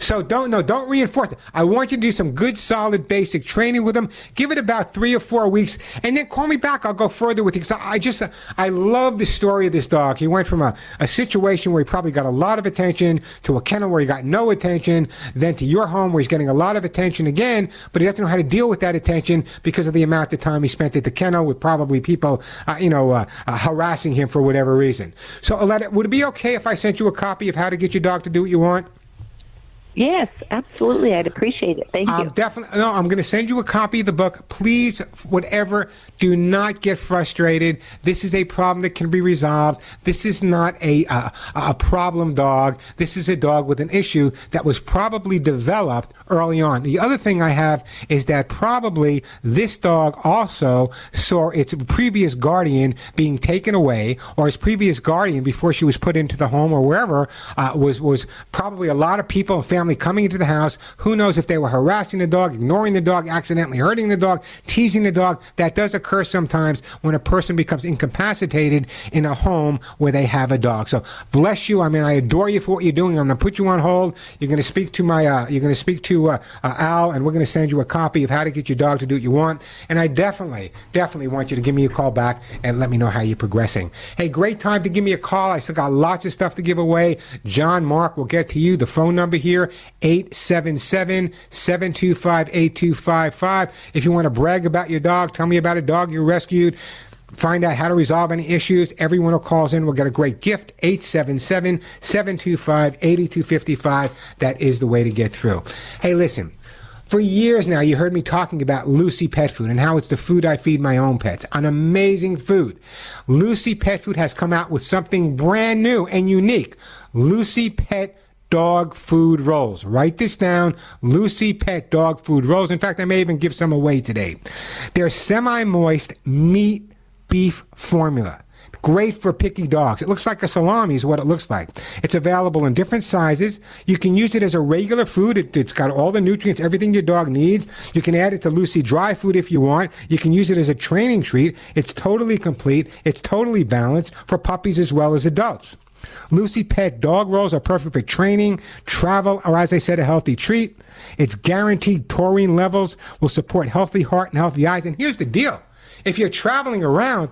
So don't no, don't reinforce it. I want you to do some good, solid, basic training with them. Give it about three or four weeks, and then call me back. I'll go further with you. 'Cause I I just I love the story of this dog. He went from a, a situation where he probably got a lot of attention to a kennel where he got no attention, then to your home where he's getting a lot of attention again, but he doesn't know how to deal with that attention because of the amount of time he spent at the kennel with probably people, uh, you know, uh, uh, harassing him for whatever reason. So, Aletta, would it be okay if I sent you a copy of how to get your dog to do what you want? Yes, absolutely. I'd appreciate it. Thank um, you. Definitely. No, I'm going to send you a copy of the book. Please, whatever, do not get frustrated. This is a problem that can be resolved. This is not a uh, a problem dog. This is a dog with an issue that was probably developed early on. The other thing I have is that probably this dog also saw its previous guardian being taken away, or its previous guardian before she was put into the home or wherever uh, was was probably a lot of people and family coming into the house. Who knows if they were harassing the dog, ignoring the dog, accidentally hurting the dog, teasing the dog. That does occur sometimes when a person becomes incapacitated in a home where they have a dog. So bless you. I mean, I adore you for what you're doing. I'm going to put you on hold. You're going to speak to my, uh, you're going to speak to uh, uh, Al, and we're going to send you a copy of how to get your dog to do what you want. And I definitely, definitely want you to give me a call back and let me know how you're progressing. Hey, great time to give me a call. I still got lots of stuff to give away. John Mark will get to you. The phone number here, 877-725-8255. If you want to brag about your dog, tell me about a dog you rescued. Find out how to resolve any issues. Everyone who calls in will get a great gift. 877-725-8255. That is the way to get through. Hey, listen. For years now, you heard me talking about Lucy Pet Food and how it's the food I feed my own pets. An amazing food. Lucy Pet Food has come out with something brand new and unique. Lucy Pet dog food rolls. Write this down. Lucy Pet dog food rolls. In fact, I may even give some away today. They're semi-moist meat beef formula. Great for picky dogs. It looks like a salami is what it looks like. It's available in different sizes. You can use it as a regular food. It, has got all the nutrients, everything your dog needs. You can add it to Lucy dry food if you want. You can use it as a training treat. It's totally complete. It's totally balanced for puppies as well as adults. Lucy Pet dog rolls are perfect for training, travel, or as I said, a healthy treat. Its guaranteed taurine levels will support healthy heart and healthy eyes. And here's the deal. If you're traveling around,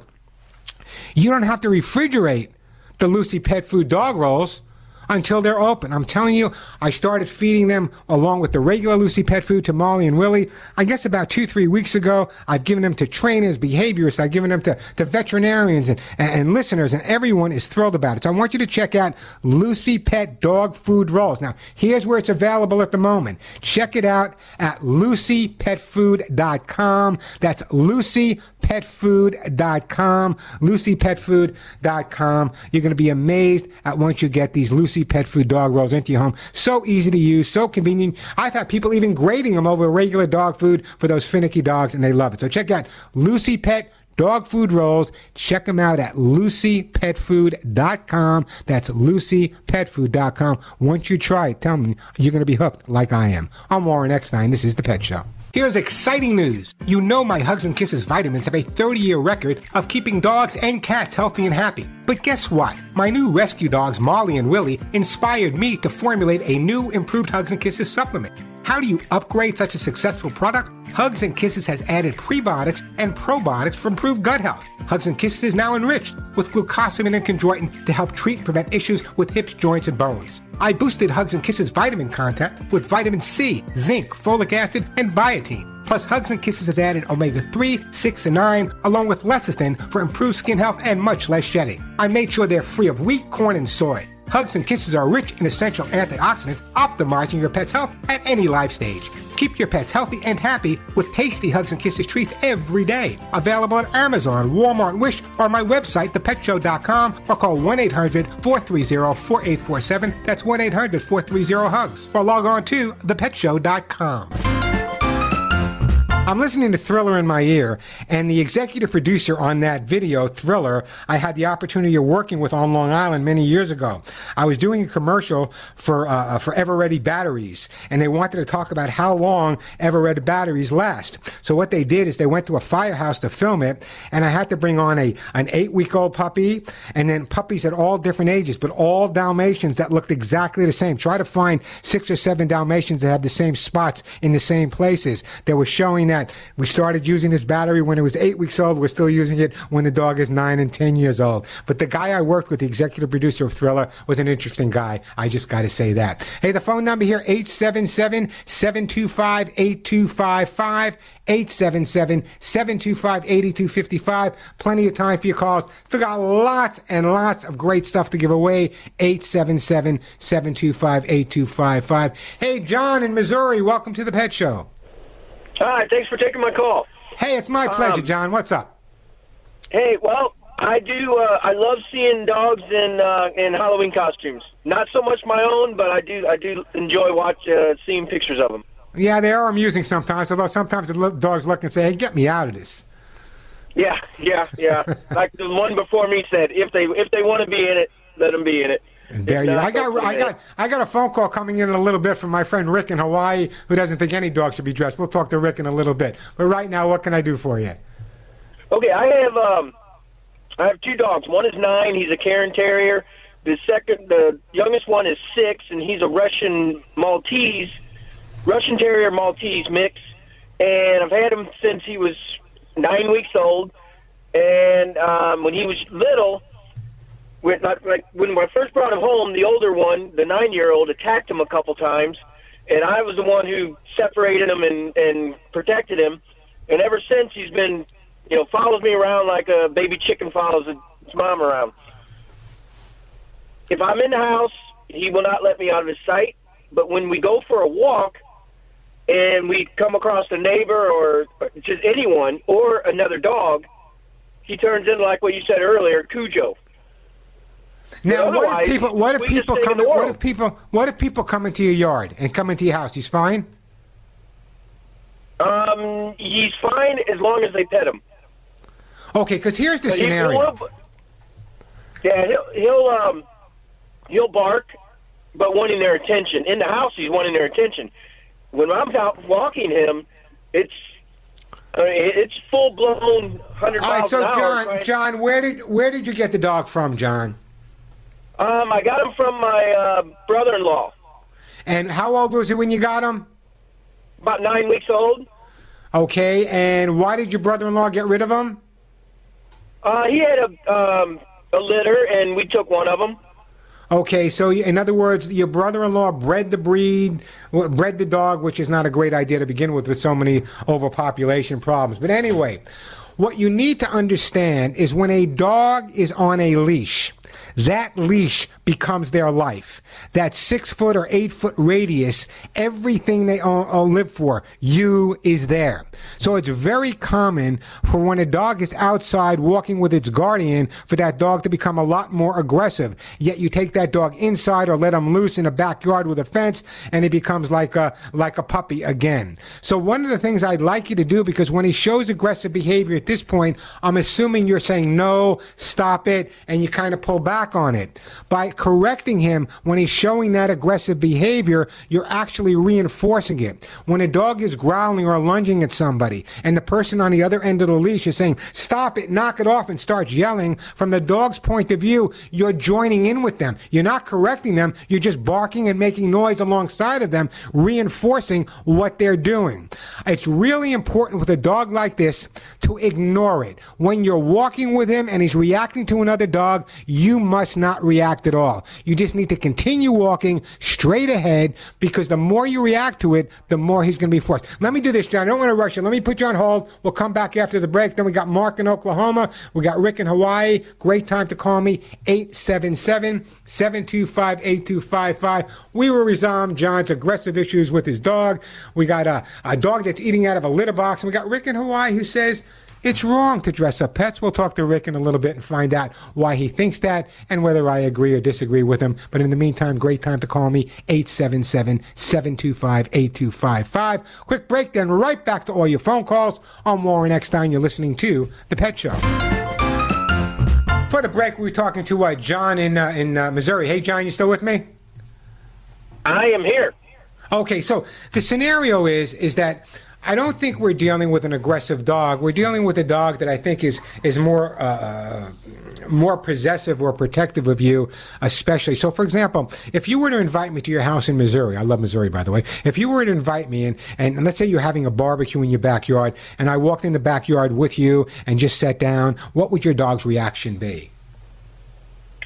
you don't have to refrigerate the Lucy Pet Food dog rolls until they're open. I'm telling you, I started feeding them along with the regular Lucy pet food to Molly and Willie. I guess about two, three weeks ago, I've given them to trainers, behaviorists. I've given them to, to veterinarians and, and, and listeners, and everyone is thrilled about it. So I want you to check out Lucy Pet Dog Food Rolls. Now, here's where it's available at the moment. Check it out at lucypetfood.com. That's lucypetfood.com. lucypetfood.com. You're going to be amazed at once you get these Lucy Pet Food dog rolls into your home. So easy to use, so convenient. I've had people even grading them over regular dog food for those finicky dogs, and they love it. So check out Lucy Pet dog food rolls. Check them out at lucypetfood.com. That's lucypetfood.com. Once you try it, tell me you're going to be hooked like I am. I'm Warren Eckstein. This is The Pet Show. Here's exciting news. You know my Hugs and Kisses vitamins have a 30 year record of keeping dogs and cats healthy and happy. But guess what? My new rescue dogs, Molly and Willie, inspired me to formulate a new improved Hugs and Kisses supplement. How do you upgrade such a successful product? Hugs and Kisses has added prebiotics and probiotics for improved gut health. Hugs and Kisses is now enriched with glucosamine and chondroitin to help treat and prevent issues with hips, joints, and bones. I boosted Hugs and Kisses vitamin content with vitamin C, zinc, folic acid, and biotin. Plus, Hugs and Kisses has added omega 3, 6, and 9, along with lecithin for improved skin health and much less shedding. I made sure they're free of wheat, corn, and soy. Hugs and Kisses are rich in essential antioxidants, optimizing your pet's health at any life stage. Keep your pets healthy and happy with tasty Hugs and Kisses treats every day. Available at Amazon, Walmart, Wish, or my website, thepetshow.com, or call 1 800 430 4847. That's 1 800 430 HUGS. Or log on to thepetshow.com. I'm listening to Thriller in my ear, and the executive producer on that video, Thriller, I had the opportunity of working with on Long Island many years ago. I was doing a commercial for uh, for Eveready batteries, and they wanted to talk about how long Eveready batteries last. So what they did is they went to a firehouse to film it, and I had to bring on a an eight week old puppy, and then puppies at all different ages, but all Dalmatians that looked exactly the same. Try to find six or seven Dalmatians that had the same spots in the same places. They were showing that. We started using this battery when it was eight weeks old. We're still using it when the dog is nine and ten years old. But the guy I worked with, the executive producer of Thriller, was an interesting guy. I just got to say that. Hey, the phone number here, 877-725-8255. 877-725-8255. Plenty of time for your calls. We got lots and lots of great stuff to give away. 877-725-8255. Hey, John in Missouri, welcome to the Pet Show. Hi, thanks for taking my call. Hey, it's my pleasure, Um, John. What's up? Hey, well, I do. Uh, I love seeing dogs in uh, in Halloween costumes. Not so much my own, but I do. I do enjoy watch uh, seeing pictures of them. Yeah, they are amusing sometimes, although sometimes the dogs look and say, hey, get me out of this. Yeah, yeah, yeah. like the one before me said, if they if they want to be in it, let them be in it. And there you I got I got I got a phone call coming in in a little bit from my friend Rick in Hawaii who doesn't think any dog should be dressed. We'll talk to Rick in a little bit. But right now, what can I do for you? Okay, I have um, I have two dogs. One is nine. He's a Cairn Terrier. The second, the youngest one is six, and he's a Russian Maltese, Russian Terrier Maltese mix. And I've had him since he was nine weeks old. And um, when he was little, when, like, when I first brought him home, the older one, the nine-year-old, attacked him a couple times, and I was the one who separated him and and protected him. And ever since, he's been, you know, follows me around like a baby chicken follows its mom around. If I'm in the house, he will not let me out of his sight. But when we go for a walk, and we come across a neighbor or just anyone or another dog, he turns into like what you said earlier, Cujo. Now, what if people? What if people come? What if people? What if people come into your yard and come into your house? He's fine. Um, he's fine as long as they pet him. Okay, because here's the But scenario. he'll- yeah, he'll he'll um he'll bark, but wanting their attention. In the house, he's wanting their attention. When I'm out walking him, it's I mean, it's full blown hundred All right, miles so an hour. John, trying- John, where did where did you get the dog from, John? Um, I got him from my uh, brother-in-law, And how old was he when you got him? about nine weeks old. Okay, and why did your brother-in-law get rid of him? Uh, he had a um, a litter, and we took one of them. Okay, so in other words, your brother-in-law bred the breed, bred the dog, which is not a great idea to begin with, with so many overpopulation problems. But anyway, what you need to understand is when a dog is on a leash, that leash becomes their life. That six foot or eight foot radius, everything they all, all live for, you is there. So it's very common for when a dog is outside walking with its guardian for that dog to become a lot more aggressive. Yet you take that dog inside or let him loose in a backyard with a fence and he becomes like a, like a puppy again. So one of the things I'd like you to do, because when he shows aggressive behavior at this point, I'm assuming you're saying no, stop it, and you kind of pull back on it. By correcting him when he's showing that aggressive behavior, you're actually reinforcing it. When a dog is growling or lunging at somebody and the person on the other end of the leash is saying, stop it, knock it off, and starts yelling, from the dog's point of view, you're joining in with them. You're not correcting them, you're just barking and making noise alongside of them, reinforcing what they're doing. It's really important with a dog like this to ignore it. When you're walking with him and he's reacting to another dog, you must not react at all. You just need to continue walking straight ahead because the more you react to it, the more he's going to be forced. Let me do this, John. I don't want to rush you. Let me put you on hold. We'll come back after the break. Then we got Mark in Oklahoma. We got Rick in Hawaii. Great time to call me. 877-725-8255. We will resolve John's aggressive issues with his dog. We got a, a dog that's eating out of a litter box. And we got Rick in Hawaii who says, it's wrong to dress up pets. We'll talk to Rick in a little bit and find out why he thinks that and whether I agree or disagree with him. But in the meantime, great time to call me 877-725-8255. Quick break, then right back to all your phone calls. I'm Warren Eckstein. You're listening to The Pet Show. For the break, we were talking to uh, John in uh, in uh, Missouri. Hey, John, you still with me? I am here. Okay, so the scenario is is that I don't think we're dealing with an aggressive dog. We're dealing with a dog that I think is is more uh, more possessive or protective of you, especially. So, for example, if you were to invite me to your house in Missouri, I love Missouri, by the way. If you were to invite me in, and, and let's say you're having a barbecue in your backyard, and I walked in the backyard with you and just sat down, what would your dog's reaction be?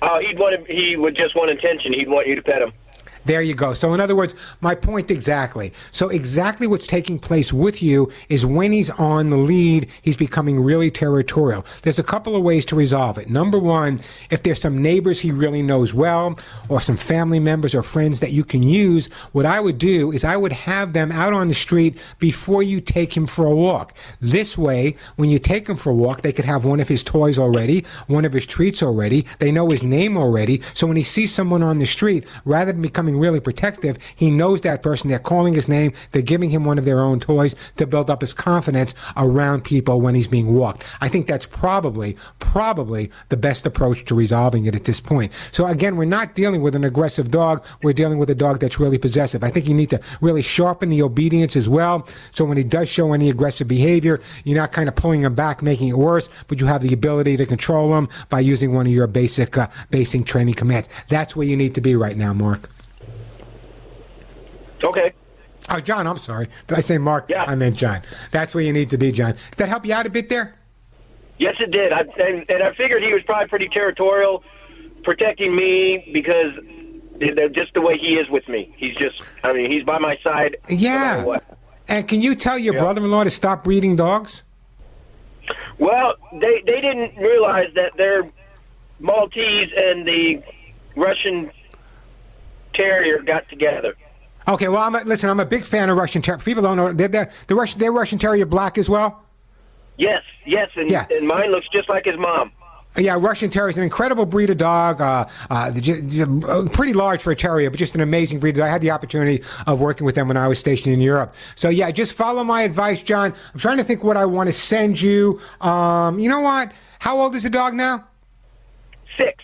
Oh, he'd want to, he would just want attention. He'd want you to pet him. There you go. So, in other words, my point exactly. So, exactly what's taking place with you is when he's on the lead, he's becoming really territorial. There's a couple of ways to resolve it. Number one, if there's some neighbors he really knows well, or some family members or friends that you can use, what I would do is I would have them out on the street before you take him for a walk. This way, when you take him for a walk, they could have one of his toys already, one of his treats already. They know his name already. So, when he sees someone on the street, rather than becoming really protective, he knows that person. They're calling his name. They're giving him one of their own toys to build up his confidence around people when he's being walked. I think that's probably, probably the best approach to resolving it at this point. So again, we're not dealing with an aggressive dog. We're dealing with a dog that's really possessive. I think you need to really sharpen the obedience as well. So when he does show any aggressive behavior, you're not kind of pulling him back, making it worse, but you have the ability to control him by using one of your basic, uh, basic training commands. That's where you need to be right now, Mark. Okay. Oh, John, I'm sorry. Did I say Mark? Yeah. I meant John. That's where you need to be, John. Did that help you out a bit there? Yes, it did. I, and, and I figured he was probably pretty territorial, protecting me because just the way he is with me. He's just, I mean, he's by my side. Yeah. what. And can you tell your brother-in-law to stop breeding dogs? Well, they they didn't realize that their Maltese and the Russian Terrier got together. Okay, well, I'm a, listen. I'm a big fan of Russian Terrier. People don't know they're, they're, the Russian. They're Russian Terrier black as well. Yes, yes, and, Yeah. and mine looks just like his mom. Yeah, Russian Terrier is an incredible breed of dog. Uh, uh, uh, pretty large for a terrier, but just an amazing breed. I had the opportunity of working with them when I was stationed in Europe. So yeah, just follow my advice, John. I'm trying to think what I want to send you. Um, you know what? How old is the dog now? Six.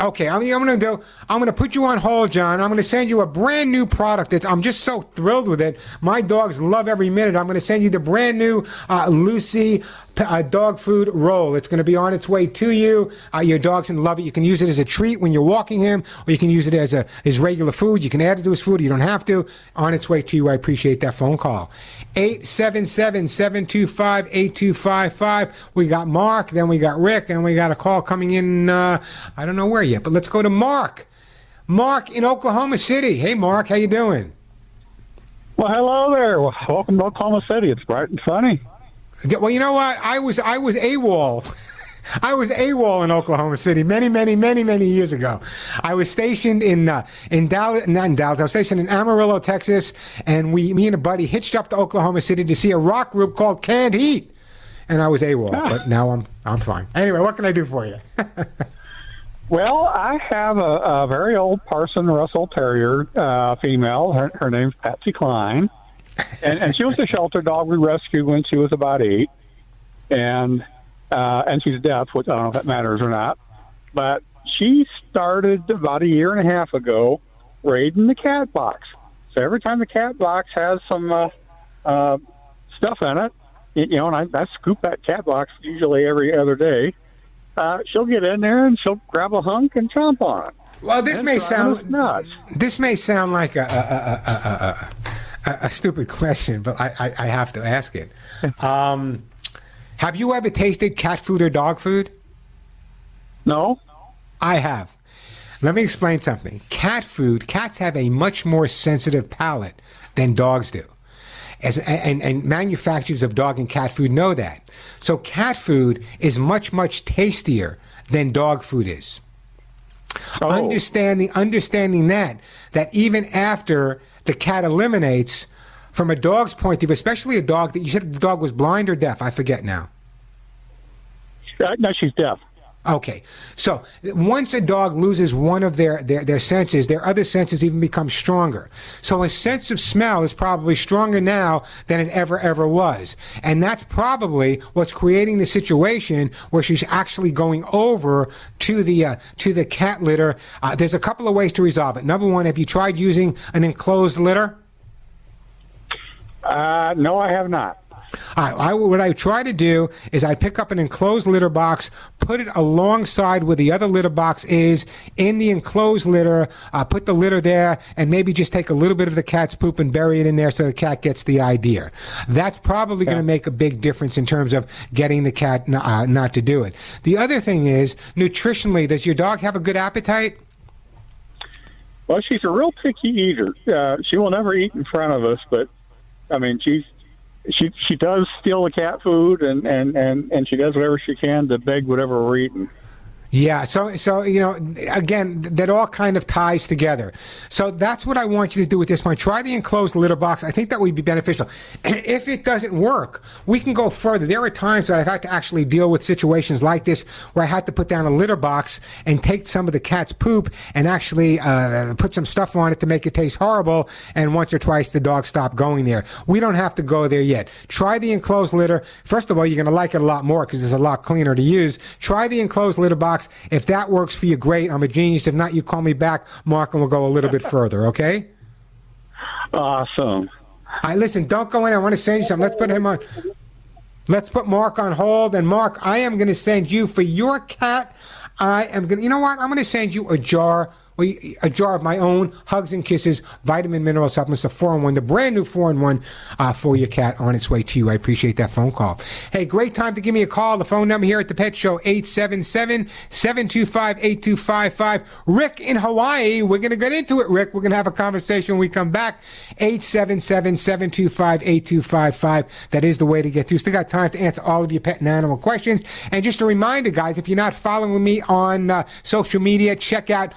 Okay, I'm, I'm to do. I'm to put you on hold, John. I'm to send you a brand new product. That's, I'm just so thrilled with it. My dogs love every minute. I'm to send you the brand new uh, Lucy uh, dog food roll. It's going to be on its way to you. Uh, your dog's going to love it. You can use it as a treat when you're walking him, or you can use it as a as regular food. You can add it to his food. You don't have to. On its way to you. I appreciate that phone call. 877-725-8255. We got Mark, then we got Rick, and we got a call coming in. Uh, I don't know where yet, but let's go to Mark. Mark in Oklahoma City. Hey, Mark, how you doing? Well, hello there. Welcome to Oklahoma City. It's bright and sunny. Well, you know what? I was I was AWOL. I was AWOL in Oklahoma City many, many, many, many years ago. I was stationed in uh, in Dallas, not in Dallas. I was stationed in Amarillo, Texas, and we, me and a buddy, hitched up to Oklahoma City to see a rock group called Canned Heat, and I was AWOL. But now I'm I'm fine. Anyway, what can I do for you? Well, I have a, a very old Parson Russell Terrier uh, female. Her, her name's Patsy Cline, and, and she was a shelter dog we rescued when she was about eight, and uh, and she's deaf, which I don't know if that matters or not. But she started about a year and a half ago raiding the cat box. So every time the cat box has some uh, uh, stuff in it, you know, and I, I scoop that cat box usually every other day. Uh, she'll get in there and she'll grab a hunk and chomp on it. Well, this And may sound nuts. this may sound like a a, a, a, a, stupid question, but I, I, I have to ask it. Um, have you ever tasted cat food or dog food? No. I have. Let me explain something. Cat food, cats have a much more sensitive palate than dogs do. As, and, and manufacturers of dog and cat food know that. So cat food is much, much tastier than dog food is. Understanding, understanding that, that even after the cat eliminates, from a dog's point of view, especially a dog that you said the dog was blind or deaf, I forget now. Uh, no, she's deaf. Okay, so once a dog loses one of their, their, their senses, their other senses even become stronger. So a sense of smell is probably stronger now than it ever, ever was. And that's probably what's creating the situation where she's actually going over to the, uh, to the cat litter. Uh, there's a couple of ways to resolve it. Number one, have you tried using an enclosed litter? Uh, no, I have not. I, I, what I try to do is I pick up an enclosed litter box, put it alongside where the other litter box is in the enclosed litter, uh, put the litter there, and maybe just take a little bit of the cat's poop and bury it in there so the cat gets the idea. That's probably going to make a big difference in terms of getting the cat n- uh, not to do it. The other thing is, nutritionally, does your dog have a good appetite? Well, she's a real picky eater. Uh, she will never eat in front of us, but I mean, she's she she does steal the cat food and and and and she does whatever she can to beg whatever we're eating. Yeah, so so you know, again, that all kind of ties together. So that's what I want you to do with this one. Try the enclosed litter box. I think that would be beneficial. If it doesn't work, we can go further. There are times that I've had to actually deal with situations like this where I had to put down a litter box and take some of the cat's poop and actually uh, put some stuff on it to make it taste horrible. And once or twice, the dog stopped going there. We don't have to go there yet. Try the enclosed litter. First of all, you're going to like it a lot more because it's a lot cleaner to use. Try the enclosed litter box. If that works for you, great. I'm a genius. If not, you call me back, Mark, and we'll go a little bit further. Okay? Awesome. I listen. Don't go in. I want to send you something. Let's put him on. Let's put Mark on hold. And Mark, I am going to send you for your cat. I am going. to You know what? I'm going to send you a jar. Well, A jar of my own Hugs and Kisses vitamin mineral supplements, the four in one, the brand new four in one uh, for your cat on its way to you. I appreciate that phone call. Hey, great time to give me a call. The phone number here at the Pet Show 877-725-8255. Rick in Hawaii. We're going to get into it, Rick. We're going to have a conversation when we come back. 877-725-8255. That is the way to get through. Still got time to answer all of your pet and animal questions. And just a reminder, guys, if you're not following me on uh, social media, check out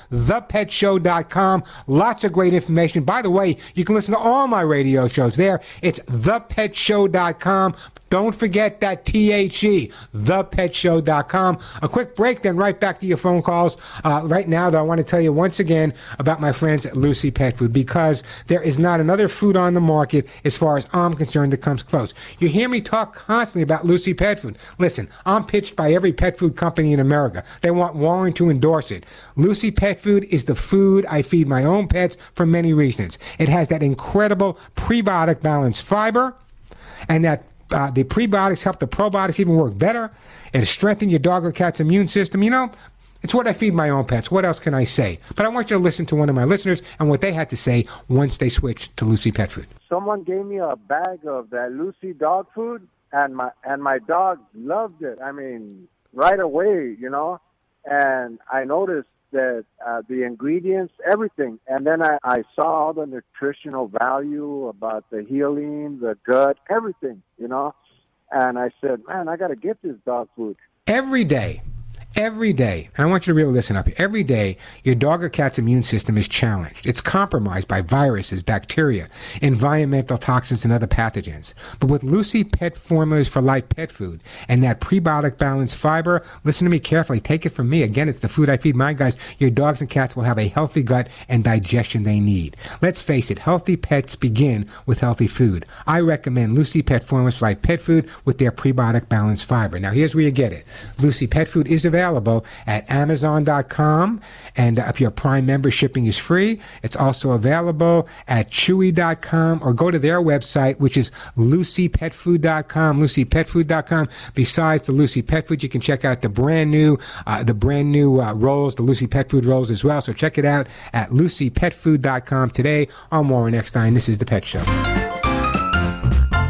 thepetshow.com. Lots of great information. By the way, you can listen to all my radio shows there. It's thepetshow.com. Don't forget that T-H-E, thepetshow.com. A quick break, then right back to your phone calls. Uh, right now, though, I want to tell you once again about my friends at Lucy Pet Food because there is not another food on the market, as far as I'm concerned, that comes close. You hear me talk constantly about Lucy Pet Food. Listen, I'm pitched by every pet food company in America. They want Warren to endorse it. Lucy Pet Food is the food I feed my own pets for many reasons. It has that incredible prebiotic balanced fiber and that uh, the prebiotics help the probiotics even work better and strengthen your dog or cat's immune system. You know, it's what I feed my own pets. What else can I say? But I want you to listen to one of my listeners and what they had to say once they switched to Lucy Pet Food. Someone gave me a bag of that Lucy dog food, and my and my dog loved it. I mean, right away, you know. And I noticed that uh, the ingredients, everything, and then I, I saw the nutritional value about the healing, the gut, everything, you know. And I said, man, I got to get this dog food. Every day, every day, and I want you to really listen up. Every day, your dog or cat's immune system is challenged. It's compromised by viruses, bacteria, environmental toxins, and other pathogens. But with Lucy Pet Formulas for Life pet food and that prebiotic balanced fiber, listen to me carefully. Take it from me. Again, it's the food I feed my guys. Your dogs and cats will have a healthy gut and digestion they need. Let's face it, healthy pets begin with healthy food. I recommend Lucy Pet Formulas for Life pet food with their prebiotic balanced fiber. Now, here's where you get it. Lucy Pet Food is available at Amazon.com. And if your Prime member, shipping is free. It's also available at Chewy.com or go to their website, which is LucyPetFood.com. LucyPetFood.com. Besides the Lucy Pet Food, you can check out the brand new, uh, the brand new uh, rolls, the Lucy Pet Food rolls as well. So check it out at LucyPetFood.com today. I'm Warren Eckstein. This is The Pet Show.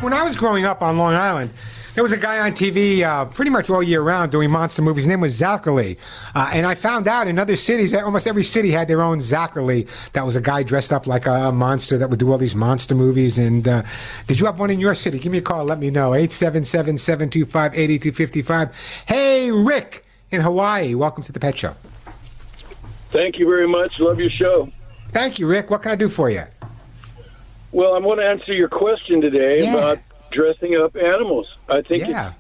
When I was growing up on Long Island, there was a guy on TV uh, pretty much all year round doing monster movies. His name was Zacherley. Uh, and I found out in other cities, that almost every city had their own Zacherley. That was a guy dressed up like a, monster that would do all these monster movies. And uh, did you have one in your city? Give me a call. Let me know. 877 725 8255. Hey, Rick in Hawaii. Welcome to the Pet Show. Thank you very much. Love your show. Thank you, Rick. What can I do for you? Well, I want to answer your question today Yeah. about dressing up animals. I think Yeah. it's,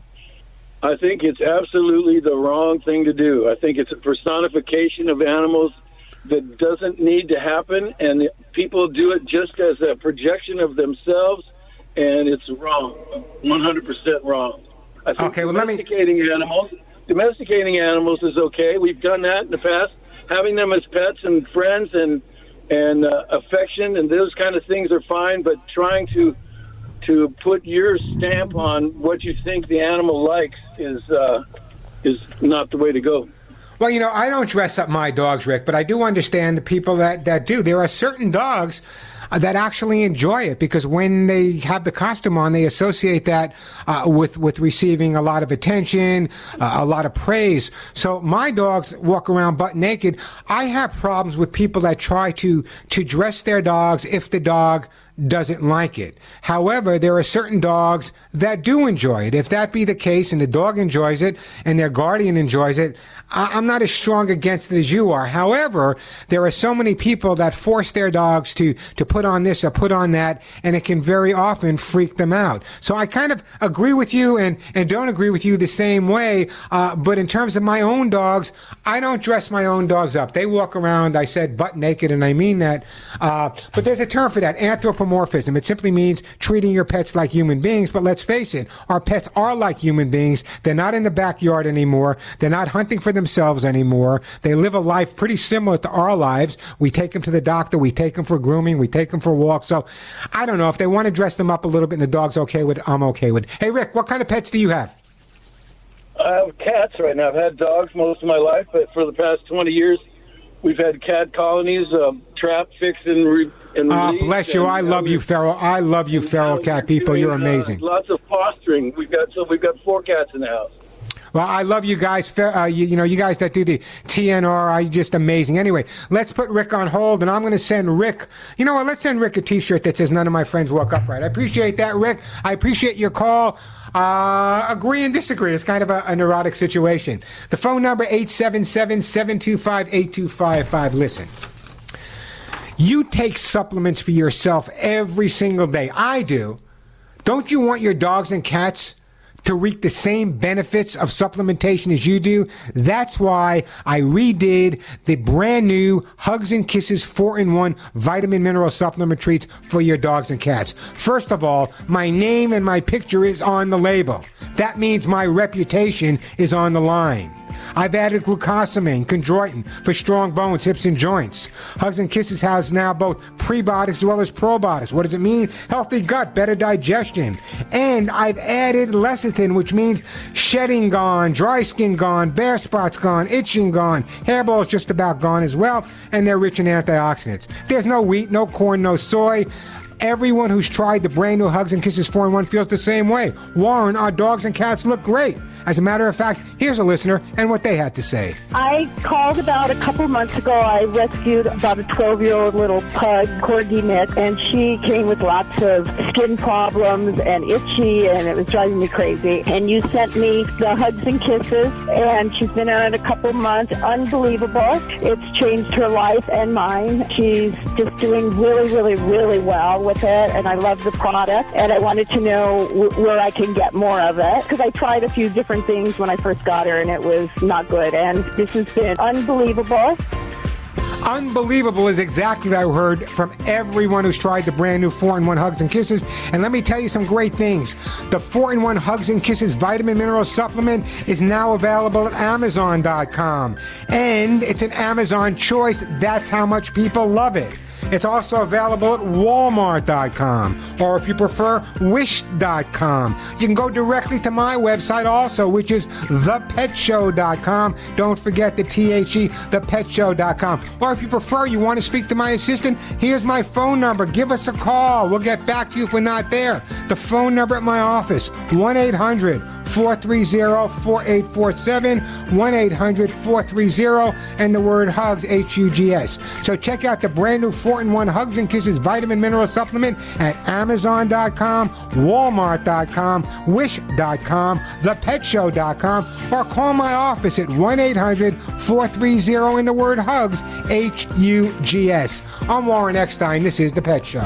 I think it's absolutely the wrong thing to do. I think it's a personification of animals that doesn't need to happen, and the, people do it just as a projection of themselves, and it's wrong, one hundred percent wrong. I think Okay, well, let me- domesticating animals, domesticating animals is okay. We've done that in the past. Having them as pets and friends and and uh, affection and those kind of things are fine, but trying to to put your stamp on what you think the animal likes is uh, is not the way to go. Well, you know, I don't dress up my dogs, Rick, but I do understand the people that, that do. There are certain dogs uh, that actually enjoy it because when they have the costume on, they associate that uh, with with receiving a lot of attention, uh, a lot of praise. So my dogs walk around butt naked. I have problems with people that try to to dress their dogs if the dog doesn't like it. However, there are certain dogs that do enjoy it. If that be the case and the dog enjoys it and their guardian enjoys it, I- am not as strong against it as you are. However, there are so many people that force their dogs to, to put on this or put on that, and it can very often freak them out. So I kind of agree with you and, and don't agree with you the same way. Uh, but in terms of my own dogs, I don't dress my own dogs up. They walk around, I said, butt naked, and I mean that. Uh, but there's a term for that, anthropomorphism anthropomorphism. It simply means treating your pets like human beings. But let's face it, our pets are like human beings. They're not in the backyard anymore. They're not hunting for themselves anymore. They live a life pretty similar to our lives. We take them to the doctor. We take them for grooming. We take them for walks. So I don't know if they want to dress them up a little bit and the dog's okay with it. I'm okay with it. Hey, Rick, what kind of pets do you have? I have cats right now. I've had dogs most of my life, but for the past 20 years, we've had cat colonies, um, trap, fix, and re- and Ah, bless you. and, I uh, love you, feral. I love you, feral cat people. You're doing, uh, amazing. lots of fostering. We've got so we've got four cats in the house. Well, I love you guys. Uh, you, you know, you guys that do the TNR are just amazing. Anyway, let's put Rick on hold, and I'm going to send Rick. You know what? Let's send Rick a T-shirt that says "None of my friends walk upright." I appreciate that, Rick. I appreciate your call. Uh, agree and disagree. It's kind of a, a neurotic situation. The phone number 877-725-8255. Listen. You take supplements for yourself every single day. I do. Don't you want your dogs and cats to reap the same benefits of supplementation as you do? That's why I redid the brand new Hugs and Kisses 4 in 1 vitamin mineral supplement treats for your dogs and cats. First of all, my name and my picture is on the label. That means my reputation is on the line. I've added glucosamine, chondroitin for strong bones, hips, and joints. Hugs and Kisses has now both prebiotics as well as probiotics. What does it mean? Healthy gut, better digestion. And I've added lecithin, which means shedding gone, dry skin gone, bare spots gone, itching gone, hairballs just about gone as well, and they're rich in antioxidants. There's no wheat, no corn, no soy. Everyone who's tried the brand new Hugs and Kisses 4 in 1 feels the same way. Warren, our dogs and cats look great. As a matter of fact, here's a listener and what they had to say. I called about a couple months ago. I rescued about a 12 year old little pug, Corgi Mix, and she came with lots of skin problems and itchy, and it was driving me crazy. And you sent me the hugs and kisses, and she's been on it a couple months. Unbelievable. It's changed her life and mine. She's just doing really, really, really well with it, and I love the product. And I wanted to know w- where I can get more of it because I tried a few different things when I first got her, and it was not good. And this has been unbelievable. Unbelievable is exactly what I heard from everyone who's tried the brand new 4 in 1 Hugs and Kisses. And let me tell you some great things. The 4 in 1 Hugs and Kisses vitamin mineral supplement is now available at Amazon.com. And it's an Amazon choice. That's how much people love it. It's also available at Walmart.com, or if you prefer, Wish.com. You can go directly to my website also, which is ThePetShow.com. Don't forget the T-H-E, ThePetShow.com. Or if you prefer, you want to speak to my assistant, here's my phone number. Give us a call. We'll get back to you if we're not there. The phone number at my office, 1-800-430-4847, 1-800-430, and the word HUGS, H-U-G-S. So check out the brand new 4-in-1 Hugs and Kisses vitamin mineral supplement at Amazon.com, Walmart.com, Wish.com, ThePetShow.com, or call my office at 1-800-430 in the word HUGS, H-U-G-S. I'm Warren Eckstein. This is The Pet Show.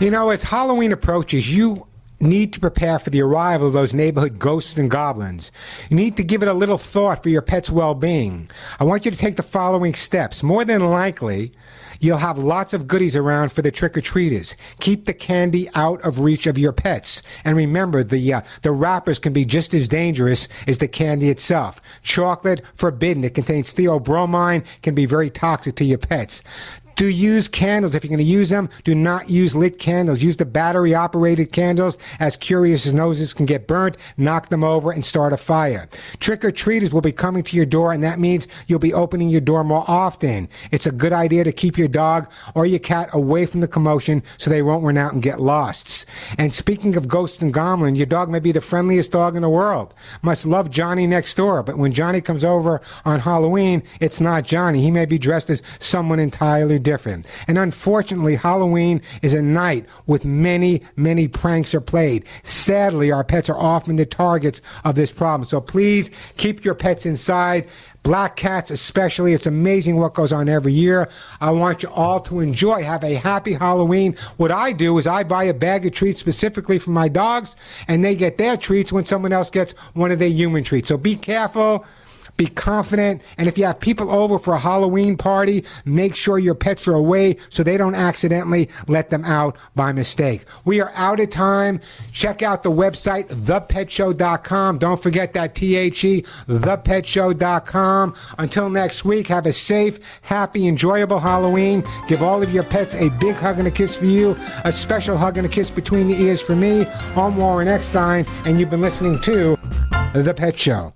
You know, as Halloween approaches, you need to prepare for the arrival of those neighborhood ghosts and goblins. You need to give it a little thought for your pet's well-being. I want you to take the following steps. More than likely, you'll have lots of goodies around for the trick-or-treaters. Keep the candy out of reach of your pets. And remember, the, uh, the wrappers can be just as dangerous as the candy itself. Chocolate, forbidden. It contains theobromine, can be very toxic to your pets. Do use candles. If you're going to use them, do not use lit candles. Use the battery operated candles as curious as noses can get burnt, knock them over, and start a fire. Trick or treaters will be coming to your door, and that means you'll be opening your door more often. It's a good idea to keep your dog or your cat away from the commotion so they won't run out and get lost. And speaking of ghosts and goblins, your dog may be the friendliest dog in the world. Must love Johnny next door, but when Johnny comes over on Halloween, it's not Johnny. He may be dressed as someone entirely different. And unfortunately, Halloween is a night with many, many pranks are played. Sadly, our pets are often the targets of this problem. So please keep your pets inside. Black cats, especially. It's amazing what goes on every year. I want you all to enjoy. Have a happy Halloween. What I do is I buy a bag of treats specifically for my dogs, and they get their treats when someone else gets one of their human treats. So be careful. Be confident. And if you have people over for a Halloween party, make sure your pets are away so they don't accidentally let them out by mistake. We are out of time. Check out the website, thepetshow.com. Don't forget that T-H-E, thepetshow.com. Until next week, have a safe, happy, enjoyable Halloween. Give all of your pets a big hug and a kiss for you, a special hug and a kiss between the ears for me. I'm Warren Eckstein, and you've been listening to The Pet Show.